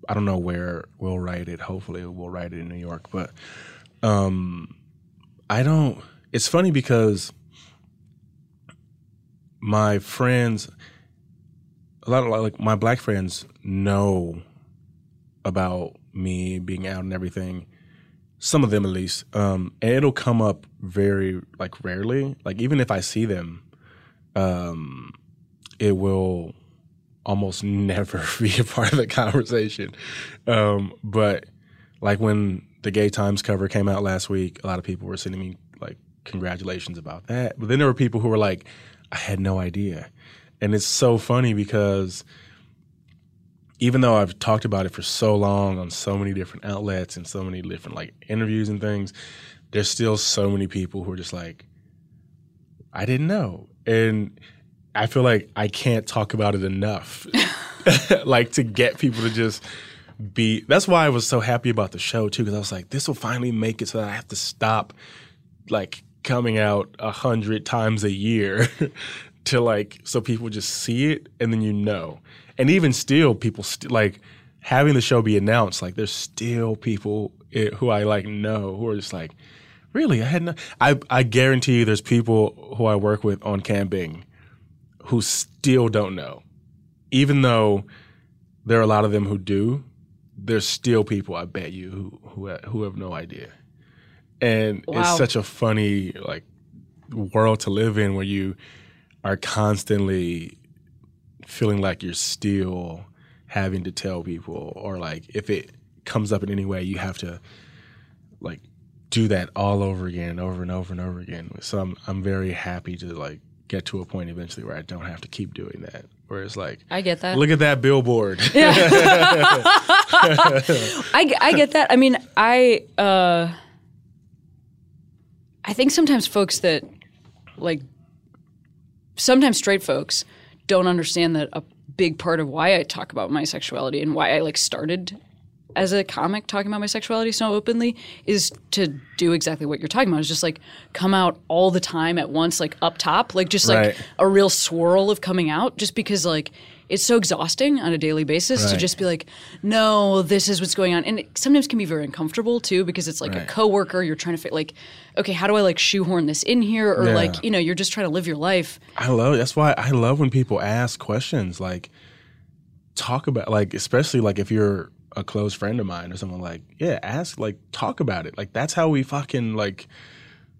I don't know where we'll write it. Hopefully, we'll write it in New York, but um, I don't. It's funny because my friends, a lot of like my black friends know about me being out and everything. Some of them at least, um, and it'll come up very like rarely. Like even if I see them, um, it will almost never be a part of the conversation. Um, but like when the Gay Times cover came out last week, a lot of people were sending me like congratulations about that. But then there were people who were like, I had no idea. And it's so funny because even though I've talked about it for so long on so many different outlets and so many different like interviews and things, there's still so many people who are just like, I didn't know. And I feel like I can't talk about it enough. like to get people to just be that's why I was so happy about the show too, because I was like, this will finally make it so that I have to stop like coming out a hundred times a year to like so people just see it and then you know. And even still, people still like having the show be announced. Like there's still people eh, who I like know who are just like, really, I had no. I I guarantee you, there's people who I work with on camping who still don't know, even though there are a lot of them who do. There's still people I bet you who who who have no idea, and Wow. it's such a funny like world to live in where you are constantly feeling like you're still having to tell people or like if it comes up in any way you have to like do that all over again over and over and over again so i'm i'm very happy to like get to a point eventually where i don't have to keep doing that where it's like I get that. look at that billboard yeah. I, I get that. I mean, I uh, I think sometimes folks that like sometimes straight folks don't understand that a big part of why I talk about my sexuality and why I like started as a comic talking about my sexuality so openly is to do exactly what you're talking about. Is just like come out all the time at once, like up top, like just like Right. a real swirl of coming out, just because like it's so exhausting on a daily basis to just be like, no, this is what's going on, and it sometimes can be very uncomfortable too because it's like a coworker. You're trying to fit like, okay, how do I like shoehorn this in here, or Yeah. like you know, you're just trying to live your life. I love that's why I love when people ask questions like talk about like especially like if you're a close friend of mine or someone like yeah ask like talk about it like that's how we fucking like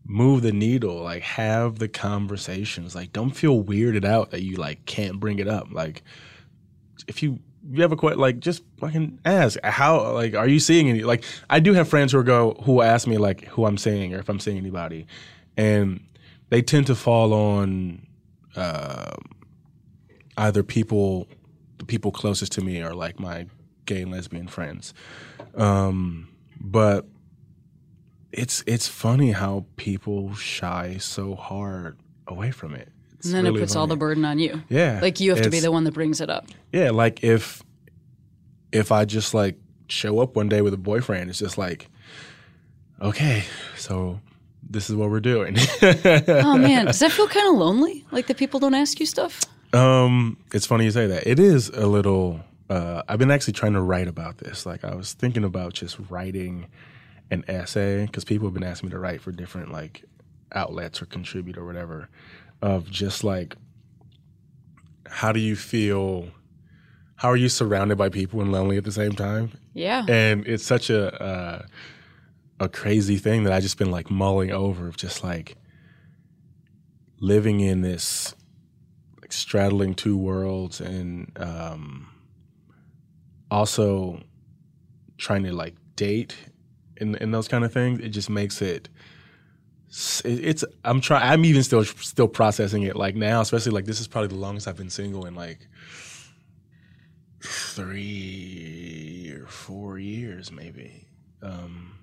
move the needle like have the conversations. Like don't feel weirded out that you like can't bring it up. Like if you you have a question like just fucking ask how like are you seeing any like I do have friends who go who ask me like who I'm seeing or if I'm seeing anybody and they tend to fall on uh, either people the people closest to me are like my gay and lesbian friends. Um, but it's it's funny how people shy so hard away from it It's And then really it puts all the burden on you. yeah Like you have to be the one that brings it up. yeah, like if if I just like show up one day with a boyfriend, it's just like, okay, so this is what we're doing. oh man, does that feel kind of lonely? Like that people don't ask you stuff? Um, it's funny you say that. It is a little. Uh, I've been actually trying to write about this. Like I was thinking about just writing an essay because people have been asking me to write for different like outlets or contribute or whatever. Of just like, how do you feel? How are you surrounded by people and lonely at the same time? Yeah. And it's such a uh, a crazy thing that I just been like mulling over of just like living in this like straddling two worlds and um, also trying to like date in in those kind of things. It just makes it. It's I'm trying. I'm even still still processing it. Like now, especially like this is probably the longest I've been single in like three or four years, maybe. Um,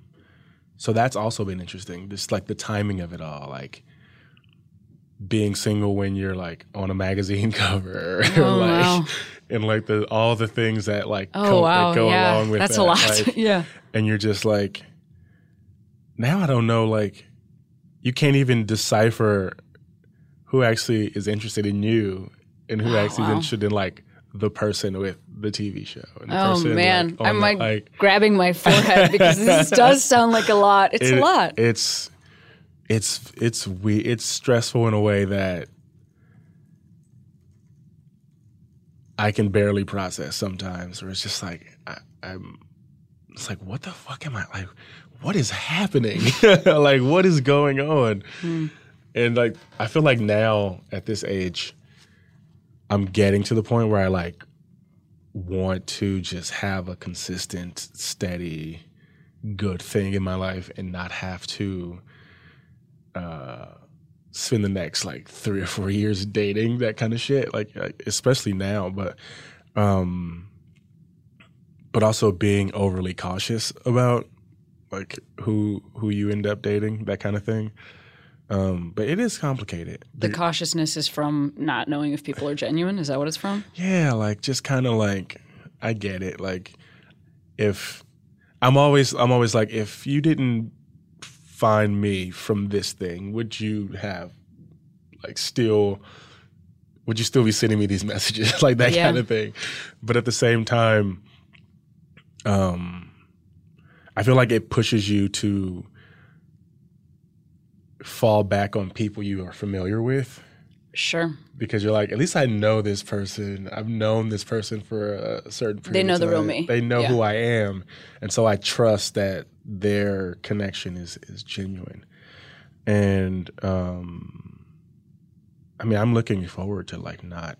so that's also been interesting. Just like the timing of it all, like being single when you're like on a magazine cover, oh, like, wow. and like the all the things that like oh, co- wow. that go yeah. along with that's that. a lot. Like, yeah, and you're just like, now I don't know, like, you can't even decipher who actually is interested in you and who Oh, actually is interested in like the person with the TV show. And the Oh person, man, like, I'm the- like, like grabbing my forehead because this does sound like a lot. It's a lot. It's it's it's we it's stressful in a way that I can barely process sometimes. Where it's just like I, I'm, it's like what the fuck am I like? What is happening? like what is going on? Hmm. And like I feel like now at this age, I'm getting to the point where I like want to just have a consistent, steady, good thing in my life and not have to uh, spend the next like three or four years dating that kind of shit. Like, like, especially now, but um, but also being overly cautious about like who who you end up dating, that kind of thing. Um, but it is complicated. the cautiousness is from not knowing if people are genuine. Is that what it's from? Yeah, like just kind of like I get it. Like if I'm always I'm always like if you didn't find me from this thing, would you have like still would you still be sending me these messages like that Yeah. kind of thing? But at the same time um I feel like it pushes you to fall back on people you are familiar with Sure. because you're like, at least I know this person. I've known this person for a certain period. They know of the real me. They know Yeah. who I am, and so I trust that their connection is is genuine. And um, I mean, I'm looking forward to like not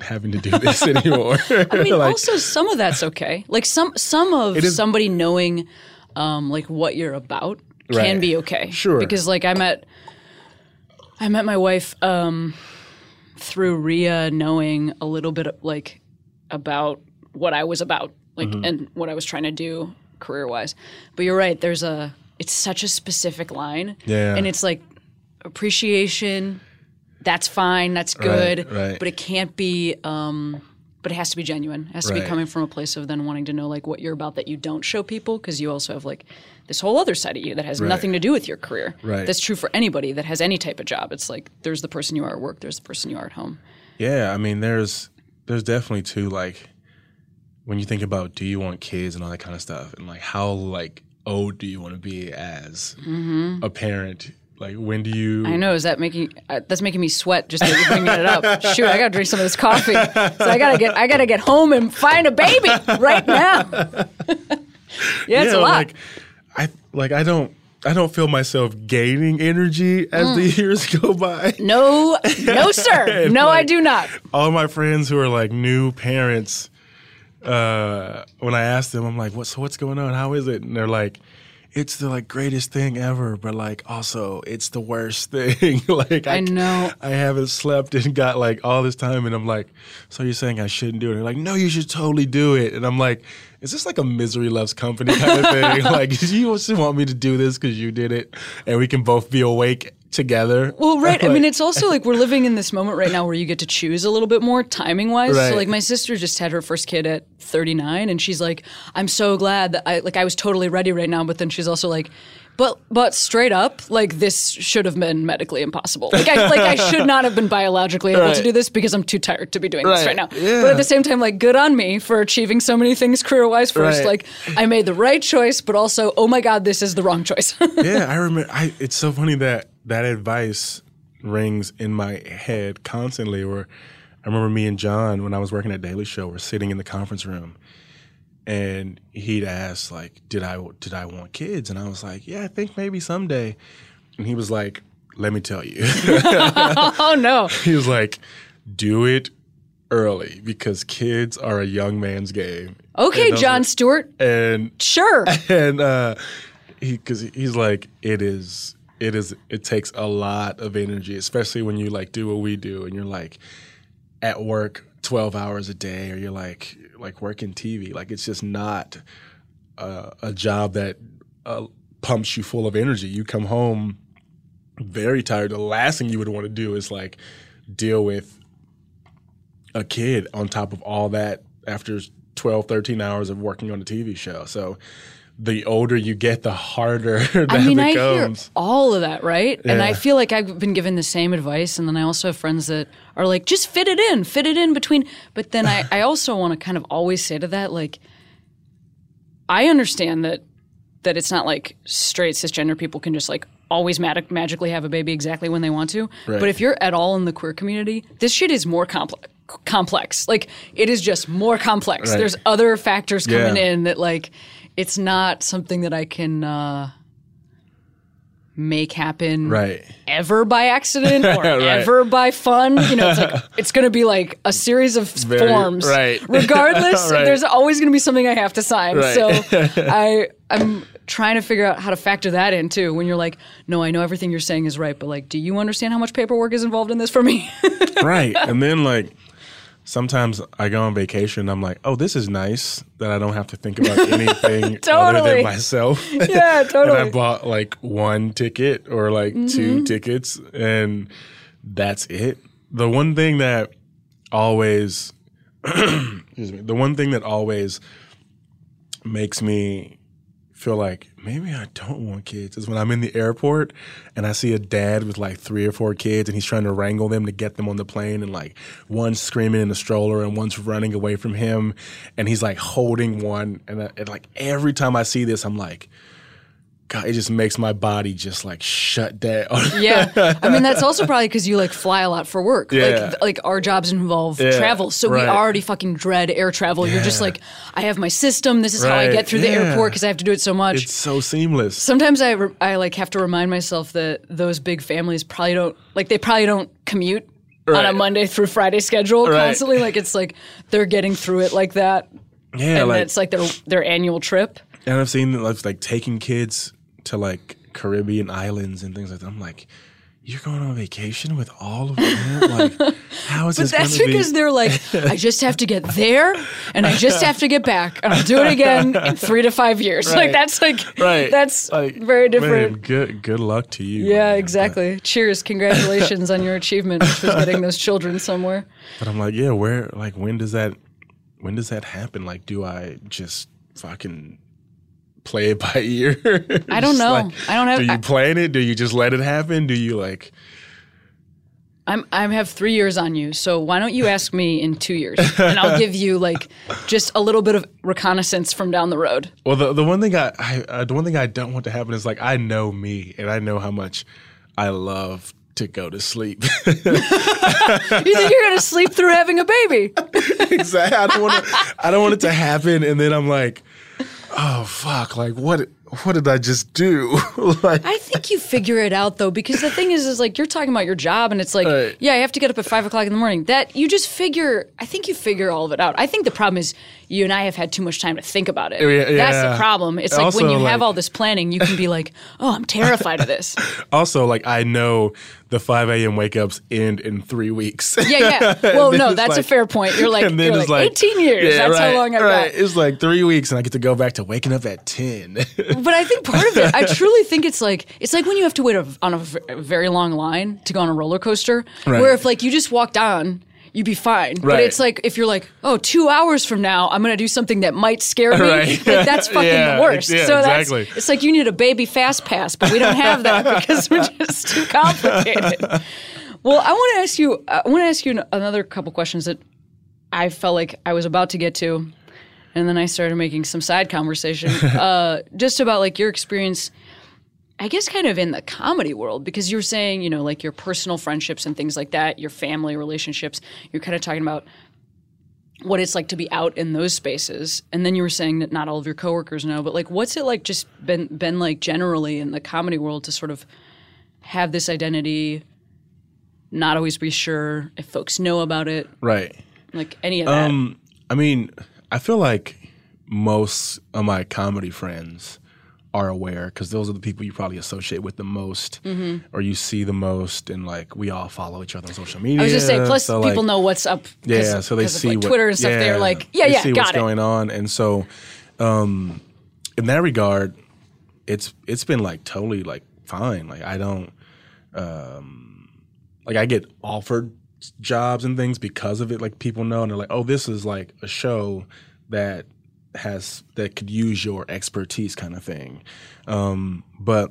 having to do this anymore. I mean, like, also some of that's okay. Like some some of is- somebody knowing, um, like what you're about can Right. be okay. Sure. Because like I met, I met my wife um, through Ria knowing a little bit of, like about what I was about, like Mm-hmm. and what I was trying to do career wise. But you're right. There's a. It's such a specific line. Yeah. And it's like appreciation. That's fine. That's good. right. But it can't be. Um, but it has to be genuine. It has to be coming from a place of then wanting to know like what you're about that you don't show people because you also have like this whole other side of you that has nothing to do with your career. Right. That's true for anybody that has any type of job. It's like there's the person you are at work, there's the person you are at home. Yeah, I mean, there's there's definitely too like when you think about do you want kids and all that kind of stuff, and like how like old do you want to be as a parent? Like when do you? Mm-hmm. I know. Is that making uh, that's making me sweat just bringing it up? Shoot, I gotta drink some of this coffee. So I gotta get I gotta get home and find a baby right now. yeah, it's a lot. Like I like I don't I don't feel myself gaining energy as Mm. the years go by. no, no, sir. No, I do not. All my friends who are like new parents, uh, when I ask them, I'm like, "What? So what's going on? How is it?" And they're like, "It's the like greatest thing ever, but like also it's the worst thing." like I know. I haven't slept and got like all this time, and I'm like, "So you're saying I shouldn't do it?" And like, "No, you should totally do it." And I'm like, "Is this like a misery loves company kind of thing? like, you just want me to do this because you did it, and we can both be awake together. Well, right. I mean, it's also like we're living in this moment right now where you get to choose a little bit more timing wise. Right. So, like, my sister just had her first kid at 39, and she's like, "I'm so glad that I like I was totally ready right now." But then she's also like. But but straight up, like this should have been medically impossible. Like I like I should not have been biologically able to do this because I'm too tired to be doing this Right. right now. Yeah. But at the same time, like good on me for achieving so many things career wise first. Right. Like I made the right choice, but also, oh my god, this is the wrong choice. yeah, I remember. I, it's so funny that that advice rings in my head constantly. Where I remember me and Jon when I was working at Daily Show, were sitting in the conference room, and he'd ask like, "Did I did I want kids?" And I was like, "Yeah, I think maybe someday." And he was like, "Let me tell you." oh no. he was like, "Do it." Early because kids are a young man's game. Okay, Jon Stewart. And Sure. and uh he because he's like it is it is it takes a lot of energy especially when you like do what we do and you're like at work 12 hours a day or you're like like working tv like it's just not uh, a job that uh, pumps you full of energy. You come home very tired. The last thing you would want to do is like deal with a kid on top of all that after 12 13 hours of working on a tv show. So the older you get the harder that I mean, I hear all of that, right? And I feel like I've been given the same advice. And then I also have friends that are like, just fit it in, fit it in between. But then I, I also want to kind of always say to that, like, I understand that that it's not like straight cisgender people can just like always mag- magically have a baby exactly when they want to. Right. But if you're at all in the queer community, this shit is more complex. Complex, like it is just more complex. Right. There's other factors coming Yeah. in that like it's not something that I can uh, make happen right ever by accident or Right. ever by fun. You know, it's like it's going to be like a series of Very- forms, right. Regardless, Right. there's always going to be something I have to sign. Right. So I I'm trying to figure out how to factor that in too. When you're like, no, I know everything you're saying is right, but like, do you understand how much paperwork is involved in this for me? right and then like sometimes i go on vacation i'm like oh this is nice that i don't have to think about anything other than myself yeah, totally. and. I bought like one ticket or like Mm-hmm. two tickets, and that's it. The one thing that always, excuse me, the one thing that always makes me feel like maybe I don't want kids. Is when I'm in the airport and I see a dad with like three or four kids and he's trying to wrangle them to get them on the plane and like one's screaming in the stroller and one's running away from him and he's like holding one and, I, and like every time I see this I'm like God, it just makes my body just like shut down. yeah, I mean that's also probably because you like fly a lot for work. Yeah. Like, like our jobs involve Yeah, travel, so we already fucking dread air travel. You're just like, I have my system. This is how I get through the yeah. airport because I have to do it so much. it's so seamless. Sometimes I re- I like have to remind myself that those big families probably don't like they probably don't commute on a Monday through Friday schedule Right. constantly. Like it's like they're getting through it like that, yeah, and like, it's like their their annual trip. and I've seen like, like taking kids to like Caribbean islands and things like that. I'm like, you're going on vacation with all of them? Like, how is But this that's because be? they're like, I just have to get there, and I just have to get back, and I'll do it again in three to five years. Like that's like Right. that's Like, very different. Man, good good luck to you. Yeah, man. exactly. Cheers, congratulations on your achievement, which was getting those children somewhere. But, but I'm like, yeah, where like when does that when does that happen? Like, do I just fucking play it by ear? I don't know. like, I don't have- Do you I- plan it? Do you just let it happen? Do you like? I'm I have three years on you, so why don't you ask me in two years, and I'll give you like just a little bit of reconnaissance from down the road. Well, the the one thing I, I uh, the one thing I don't want to happen is like I know me and I know how much I love to go to sleep. You think you're gonna sleep through having a baby? exactly. I don't want. I don't want it to happen, and then I'm like, oh fuck! Like what? What did I just do? like I think you figure it out though, because the thing is, is like you're talking about your job, and it's like, Right. yeah, I have to get up at five o'clock in the morning. That you just figure. I think you figure all of it out. I think the problem is you and I have had too much time to think about it. Oh, yeah, That's the problem. It's like when you have all this planning, you can be like, oh, I'm terrified of this. also like I know the 5 a.m. wake ups end in three weeks. Yeah, yeah. Well, no, that's a fair point. You're like, and then it's like, like 18 years. Yeah, that's right, how long I've right. got. It's like three weeks, and I get to go back to waking up at ten. But I think part of it, I truly think it's like it's like when you have to wait a, on a, v- a very long line to go on a roller coaster, Right. where if like you just walked on. You'd be fine, but it's like if you're like, oh, two hours from now, I'm gonna do something that might scare me. Right. Like that's fucking Yeah, the worst. yeah, so exactly. that's it's like you need a baby fast pass, but we don't have that because we're just too complicated. Well, I want to ask you. Uh, I want to ask you another couple questions that I felt like I was about to get to, and then I started making some side conversation, uh, just about like your experience. I guess kind of in the comedy world because you were saying, you know, like your personal friendships and things like that, your family relationships. You're kind of talking about what it's like to be out in those spaces, and then you were saying that not all of your coworkers know, but like, what's it like just been been like generally in the comedy world to sort of have this identity, not always be sure if folks know about it, right. like any of that. Um, I mean, I feel like most of my comedy friends are aware because those are the people you probably associate with the most, or you see the most, and like we all follow each other on social media. I was just saying. Plus, so, people like, know what's up. Yeah, so they see like, what, Twitter and stuff. They're like, yeah, they yeah, see got what's it. going on, and so, um, in that regard, it's it's been like totally like fine. Like I don't, um, like I get offered jobs and things because of it. Like people know, and they're like, oh, this is like a show that has that could use your expertise, kind of thing. Um, but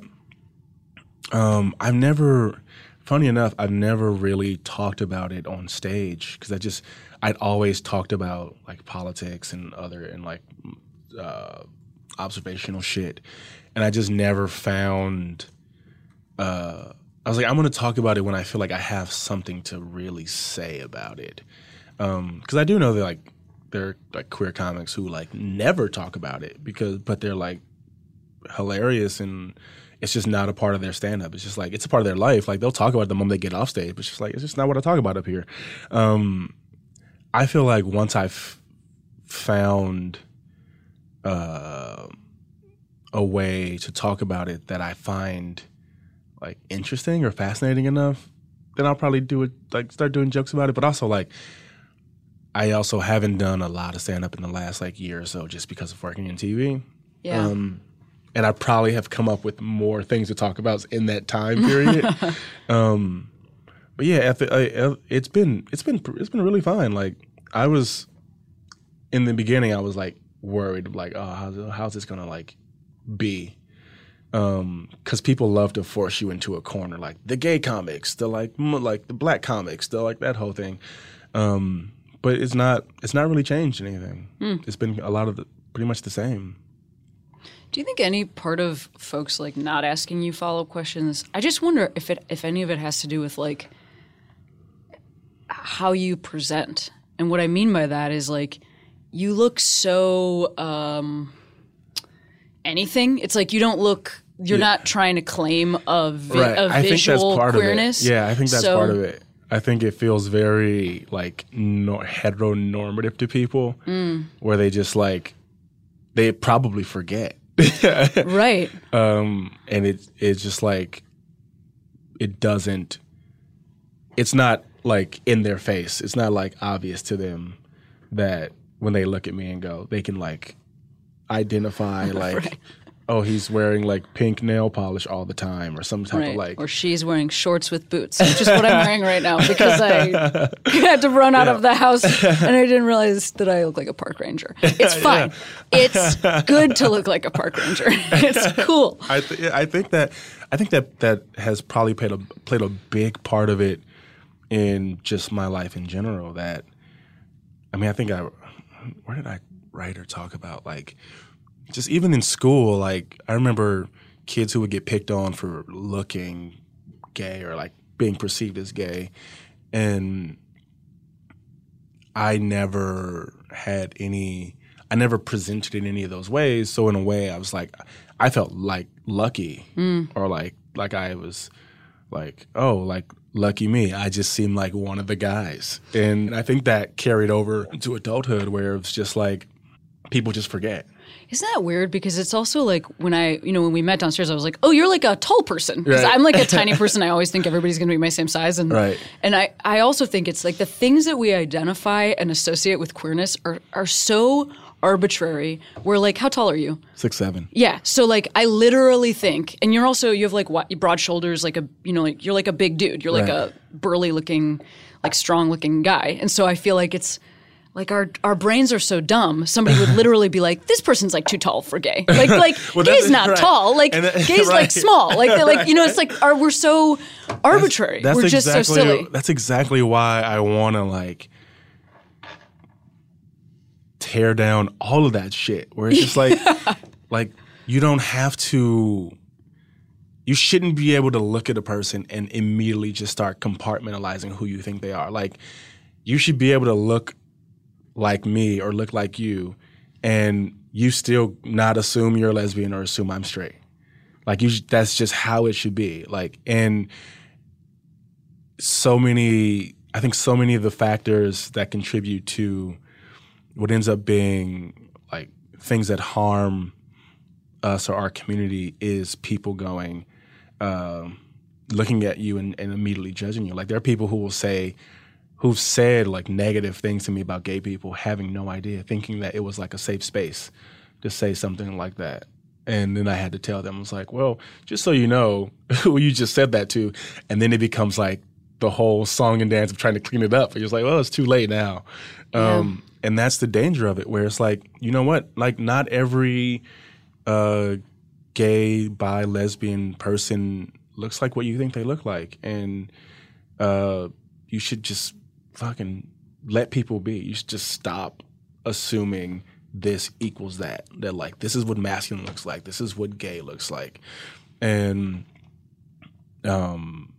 um, I've never, funny enough, I've never really talked about it on stage because I just, I'd always talked about like politics and other and like uh, observational shit, and I just never found. Uh, I was like, I'm going to talk about it when I feel like I have something to really say about it, because I do know that like there are like queer comics who like never talk about it because, but they're like hilarious and it's just not a part of their stand up. It's just like it's a part of their life. Like they'll talk about it the moment they get off stage, but it's just like it's just not what I talk about up here. Um, I feel like once I've found uh, a way to talk about it that I find like interesting or fascinating enough, then I'll probably do it like start doing jokes about it. But also like I also haven't done a lot of stand up in the last like year or so just because of working in TV. yeah. Um, and I probably have come up with more things to talk about in that time period. um, but yeah, it- I- it's been it's been it's been really fine. Like I was in the beginning, I was like worried, like, oh, how's how's this gonna like be? Because people love to force you into a corner, like the gay comics, the like m- like the black comics, the like that whole thing. Um, but it's not it's not really changed anything. It's been a lot of the, pretty much the same. Do you think any part of folks like not asking you follow up questions? I just wonder if it if any of it has to do with like how you present. And what I mean by that is like you look so um anything. It's like you don't look you're not trying to claim a, vi- a think that's visual queerness. of it. Yeah, I think that's So- part of it. I think it feels very like no, heteronormative to people, Mm. where they just like they probably forget, Right. um, and it it's just like it doesn't. It's not like in their face. It's not like obvious to them that when they look at me and go, they can like identify like. Oh, he's wearing like pink nail polish all the time, or some type Right. of like or she's wearing shorts with boots, which is what I'm wearing right now because I had to run out of the house and I didn't realize that I look like a park ranger. It's fine. It's good to look like a park ranger. It's cool. I th- I think that I think that that has probably played a played a big part of it in just my life in general. That I mean, I think I where did I write or talk about like just even in school. Like I remember kids who would get picked on for looking gay or like being perceived as gay, and I never had any. I never presented in any of those ways. So in a way, I was like, I felt like lucky, mm. or like like I was like, oh, like lucky me. I just seemed like one of the guys, and I think that carried over into adulthood, where it's just like people just forget. Isn't that weird? Because it's also like when I, you know, when we met downstairs, I was like, "Oh, you're like a tall person." Because Right. I'm like a tiny person. I always think everybody's going to be my same size, and Right. and I, I also think it's like the things that we identify and associate with queerness are are so arbitrary. We're like, how tall are you? Six seven. Yeah. So like, I literally think, and you're also you have like what, broad shoulders, like a you know like you're like a big dude. You're like Right. a burly looking, like strong looking guy, and so I feel like it's. Like our our brains are so dumb. Somebody would literally be like, "This person's like too tall for gay." Like like Well, gay's not right. tall. Like that- gay's like small. Like like you know it's like are we're so arbitrary. That's we're just so silly. that's exactly why I want to like tear down all of that shit. Where it's just like like you don't have to you shouldn't be able to look at a person and immediately just start compartmentalizing who you think they are. Like you should be able to look like me or look like you and you still not assume you're a lesbian or assume I'm straight. Like you that's just how it should be. Like and so many I think so many of the factors that contribute to what ends up being like things that harm us or our community is people going um, looking at you and, and immediately judging you like there are people who will say who've said like negative things to me about gay people having no idea thinking that it was like a safe space to say something like that and then i had to tell them i was like well just so you know who you just said that to and then it becomes like the whole song and dance of trying to clean it up. And you're just like, well, it's too late now. Um, and that's the danger of it, where it's like, you know what? Like, not every uh, gay, bi, lesbian person looks like what you think they look like. And uh, you should just fucking let people be. You should just stop assuming this equals that. That, like, this is what masculine looks like, this is what gay looks like. And, um,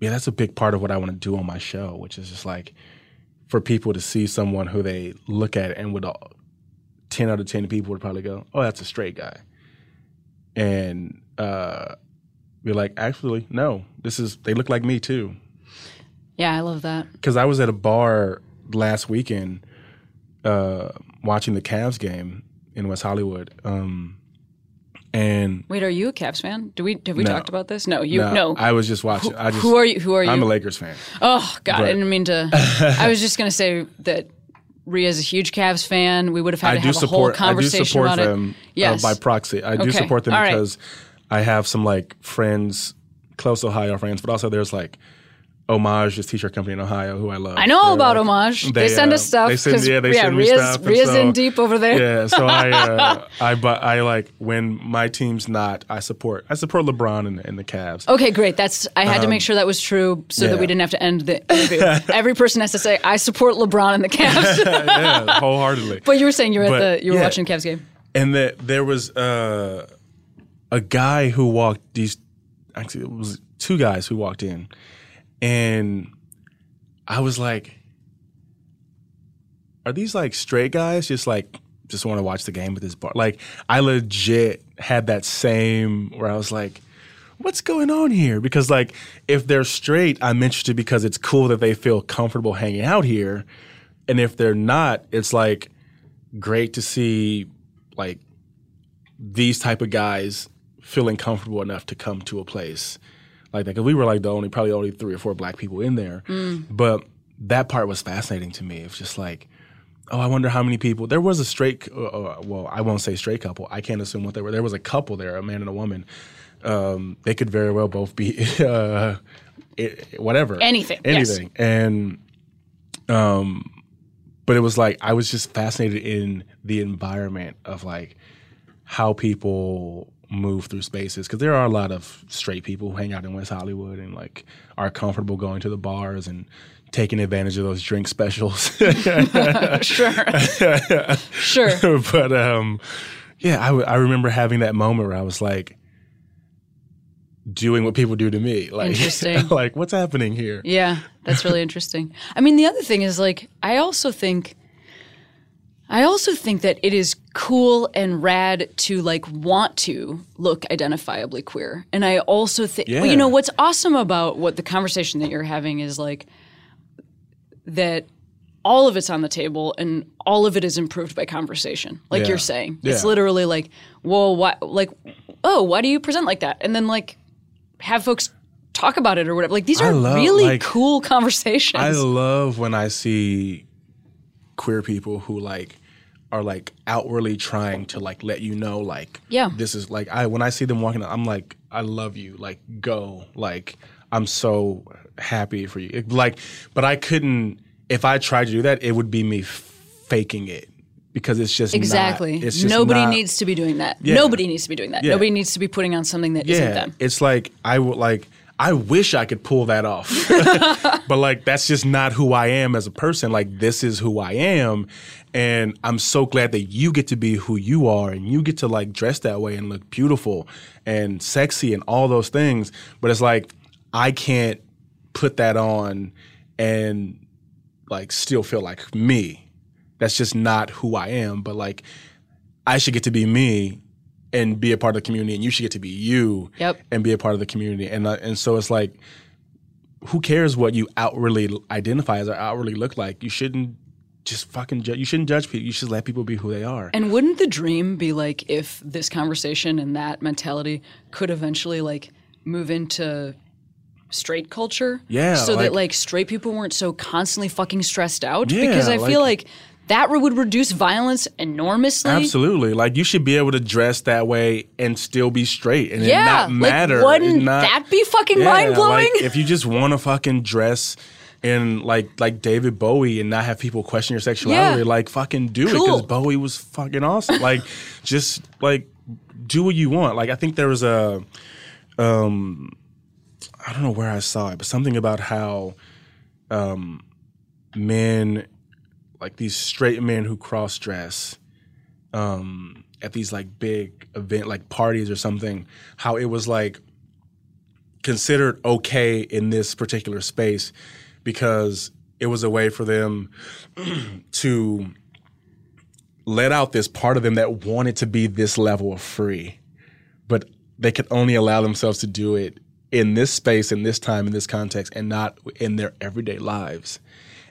yeah, that's a big part of what I want to do on my show, which is just like for people to see someone who they look at and would all, ten out of ten people would probably go, "Oh, that's a straight guy," and uh, be like, "Actually, no, this is they look like me too." Yeah, I love that. Because I was at a bar last weekend uh, watching the Cavs game in West Hollywood, um, and Wait, are you a Cavs fan? Do we have we No. talked about this? No, you no, no. I was just watching. I just, who are you? Who are you? I'm a Lakers fan. Oh God, I didn't mean to. I was just gonna say that Ria's a huge Cavs fan. We would have had I to do have a whole support. I do conversation support about them it. Yes. uh, by proxy. I do Okay. support them All right. because I have some like friends, close Ohio friends, but also there's like Homage, this t-shirt company in Ohio who I love. I know They're, about like- Homage. They, send uh, us stuff. They send, yeah, they send me Ria's, stuff. Ria's so- in deep over there. Yeah, so I, uh, I, but I like when my team's not. I support. I support LeBron and, and the Cavs. Okay, great. That's I had to make sure that was true so that Um, we didn't have to end the interview. Every person has to say, "I support LeBron and the Cavs." yeah, wholeheartedly. but you were saying you were But, at the you were yeah. watching the Cavs game. and that there was uh, a guy who walked these actually it was two guys who walked in and i was like are these like straight guys just like just want to watch the game with this bar? Like i legit had that same where i was like what's going on here? Because like if they're straight i'm interested because it's cool that they feel comfortable hanging out here. And if they're not it's like great to see like these type of guys feeling comfortable enough to come to a place like that. Because we were like the only, probably only three or four black people in there. But that part was fascinating to me. It was just like, oh, I wonder how many people. There was a straight, uh, uh, well, I won't say straight couple. I can't assume what they were. There was a couple there, a man and a woman. Um, they could very well both be uh, it, whatever, Anything, yes. anything, and um, but it was like I was just fascinated in the environment of like how people move through spaces because there are a lot of straight people who hang out in West Hollywood and like are comfortable going to the bars and taking advantage of those drink specials. Sure, sure. but um, yeah, I, w- I remember having that moment where I was like doing what people do to me. Like, Interesting. like what's happening here? Yeah, that's really interesting. I mean, the other thing is like I also think I also think that it is cool and rad to like want to look identifiably queer. And I also think well, you know what's awesome about what the conversation that you're having is like that all of it's on the table and all of it is improved by conversation. Like Yeah. you're saying. It's literally like, "Whoa, why like oh, why do you present like that?" And then like have folks talk about it or whatever. Like these I are love, really like- cool conversations. I love when I see queer people who like are like outwardly trying to like let you know like Yeah. this is like I when I see them walking I'm like I love you like go like I'm so happy for you like but I couldn't if I tried to do that it would be me faking it because it's just not- Exactly. it's just Nobody not- needs to be doing that. Yeah. Nobody needs to be doing that. Yeah. Nobody needs to be putting on something that not yeah them. it's like I would like I wish I could pull that off. But like that's just not who I am as a person. Like this is who I am. And I'm so glad that you get to be who you are and you get to like dress that way and look beautiful and sexy and all those things. But it's like I can't put that on and like still feel like me. That's just not who I am. But like I should get to be me and be a part of the community and you should get to be you Yep. and be a part of the community and uh, and so it's like who cares what you outwardly identify as or outwardly look like you shouldn't just fucking ju- you shouldn't judge people you should let people be who they are And wouldn't the dream be like if this conversation and that mentality could eventually like move into straight culture? Yeah, So that like- like straight people weren't so constantly fucking stressed out? Yeah, because I feel like- like that would reduce violence enormously. absolutely like you should be able to dress that way and still be straight and Yeah. it not matter Like, wouldn't not- that be fucking Yeah, mind blowing? like, if you just want to fucking dress in like like David Bowie and not have people question your sexuality, Yeah. like fucking do it because Bowie was fucking awesome. like just like do what you want. Like I think there was a um I don't know where I saw it, but something about how um men like these straight men who cross dress um at these like big event like parties or something, how it was like considered okay in this particular space because it was a way for them to let out this part of them that wanted to be this level of free but they could only allow themselves to do it in this space in this time in this context and not in their everyday lives.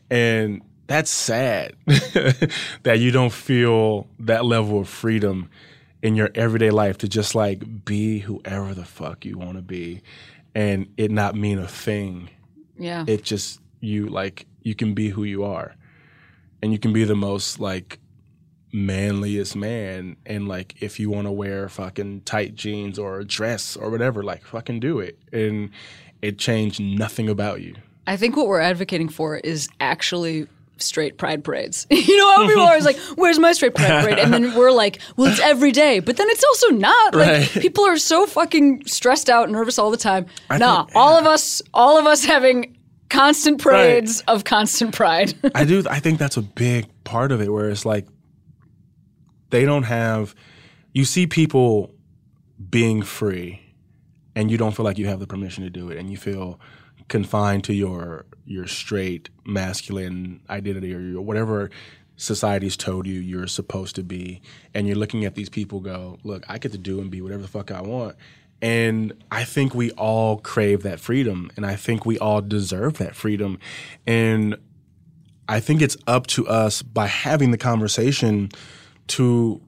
And that's sad that you don't feel that level of freedom in your everyday life to just like be whoever the fuck you want to be and it not mean a thing. yeah. It just you like you can be who you are. And you can be the most like manliest man and like if you want to wear fucking tight jeans or a dress or whatever like fucking do it and it changed nothing about you. I think what we're advocating for is actually straight pride parades. you know how people are always like, "Where's my straight pride parade?" And then we're like, "Well, it's every day," but then it's also not. Like Right. people are so fucking stressed out, and nervous all the time. I nah, think- all of us, all of us having constant parades of constant pride. I do. I think that's a big part of it, where it's like they don't have. You see people being free, and you don't feel like you have the permission to do it, and you feel confined to your your straight masculine identity or your whatever society's told you you're supposed to be, and you're looking at these people go, look, I get to do and be whatever the fuck I want. And I think we all crave that freedom, and I think we all deserve that freedom. And I think it's up to us by having the conversation to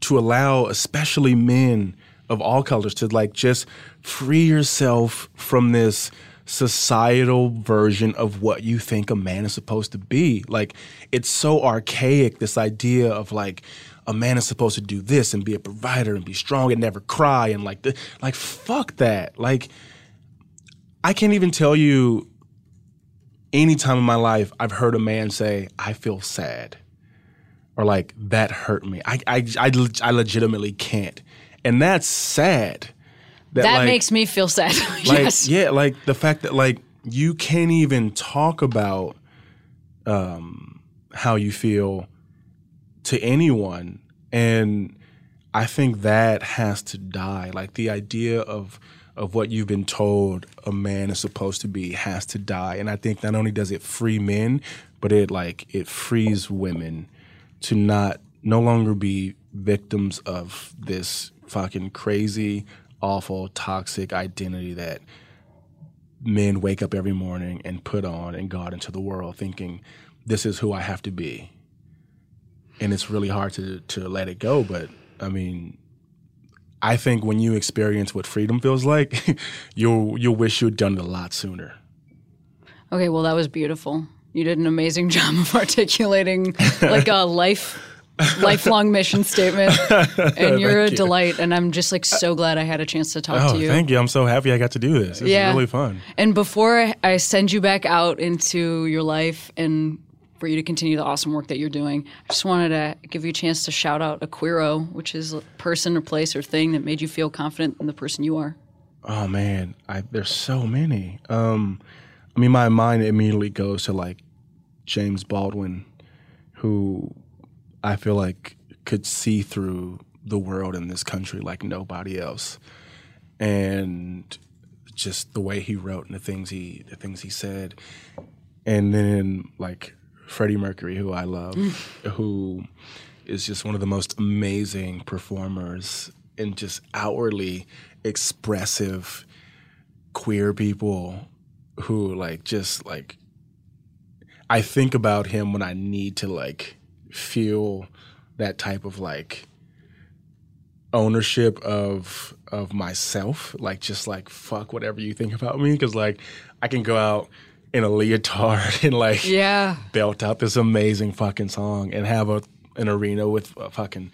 to allow especially men of all colors to like just free yourself from this societal version of what you think a man is supposed to be. Like it's so archaic this idea of like a man is supposed to do this and be a provider and be strong and never cry and like the, like fuck that. Like I can't even tell you any time in my life I've heard a man say, I feel sad. Or like, that hurt me. I, I, I, I legitimately can't. And that's sad. That like- makes me feel sad. like, yes. Yeah, like the fact that like you can't even talk about um, how you feel to anyone. And I think that has to die. Like the idea of of what you've been told a man is supposed to be has to die. And I think not only does it free men, but it like it frees women to not no longer be victims of this fucking crazy, awful, toxic identity that men wake up every morning and put on and go out into the world thinking this is who I have to be. And it's really hard to to let it go, but I mean I think when you experience what freedom feels like, you'll you'll wish you had done it a lot sooner. Okay, well, that was beautiful. You did an amazing job of articulating like a life lifelong mission statement, and you're a you. delight. And I'm just like so glad I had a chance to talk Oh, to you. thank you. I'm so happy I got to do this. It's Yeah. really fun. And before I- send you back out into your life and for you to continue the awesome work that you're doing, I just wanted to give you a chance to shout out a queero, which is a person or place or thing that made you feel confident in the person you are. Oh man, I, there's so many. Um, I mean, my mind immediately goes to like James Baldwin, who I feel like could see through the world in this country like nobody else, and just the way he wrote and the things he the things he said, and then like Freddie Mercury, who I love, mm. who is just one of the most amazing performers and just outwardly expressive queer people who like just like I think about him when I need to like feel that type of like ownership of of myself like just like fuck whatever you think about me cuz like I can go out in a leotard and like Yeah. belt out this amazing fucking song and have a an arena with a fucking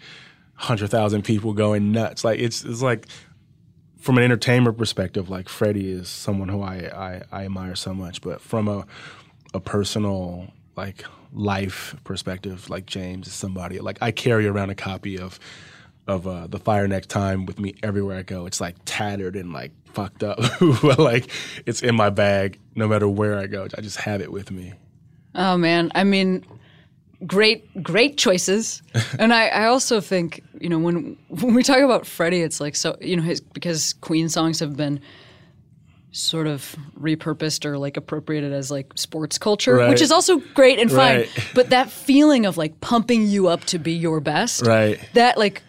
hundred thousand people going nuts. Like it's it's like from an entertainment perspective, like Freddie is someone who I, I, I admire so much. But from a a personal like life perspective, like James is somebody like I carry around a copy of of uh, the Fire Next Time with me everywhere I go. It's like tattered and like fucked up, but like it's in my bag no matter where I go. I just have it with me. Oh man, I mean, great, great choices. and I, I also think you know when when we talk about Freddie, it's like so you know his because Queen songs have been sort of repurposed or like appropriated as like sports culture, Right. which is also great and fine. Right. But that feeling of like pumping you up to be your best, Right. That like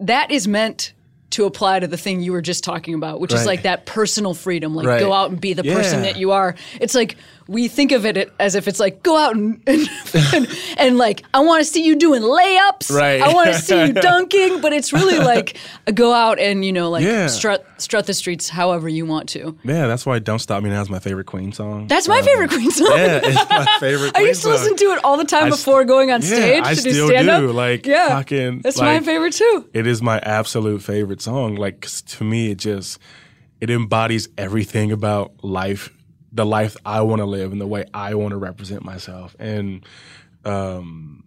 that is meant to apply to the thing you were just talking about, which is like that personal freedom, like Right. go out and be the person that you are. It's like we think of it as if it's like go out and and, and, and, like I want to see you doing layups. Right. I want to see you dunking, but it's really like go out and you know like Yeah. strut strut the streets however you want to. Yeah, that's why "Don't Stop Me Now" is my favorite Queen song. That's my Um, favorite Queen song. Yeah, it's my favorite. I used to song. listen to it all the time I before st- going on yeah, stage I to do still stand up. do. Like, yeah, fucking, that's my favorite too. It is my absolute favorite song. Like 'cause to me, it just it embodies everything about life, the life I want to live, and the way I want to represent myself. And um,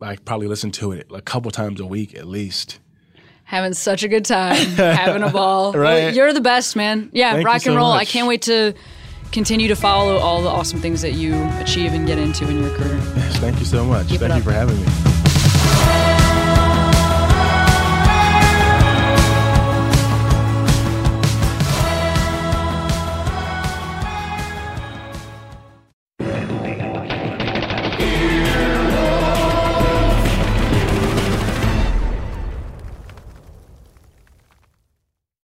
I probably listen to it a couple times a week at least. having such a good time, having a ball. Well, Right. you're the best, man. Yeah, Thank rock and so roll. I can't wait to continue to follow all the awesome things that you achieve and get into in your career. Thank you so much. Keep Thank you for having me.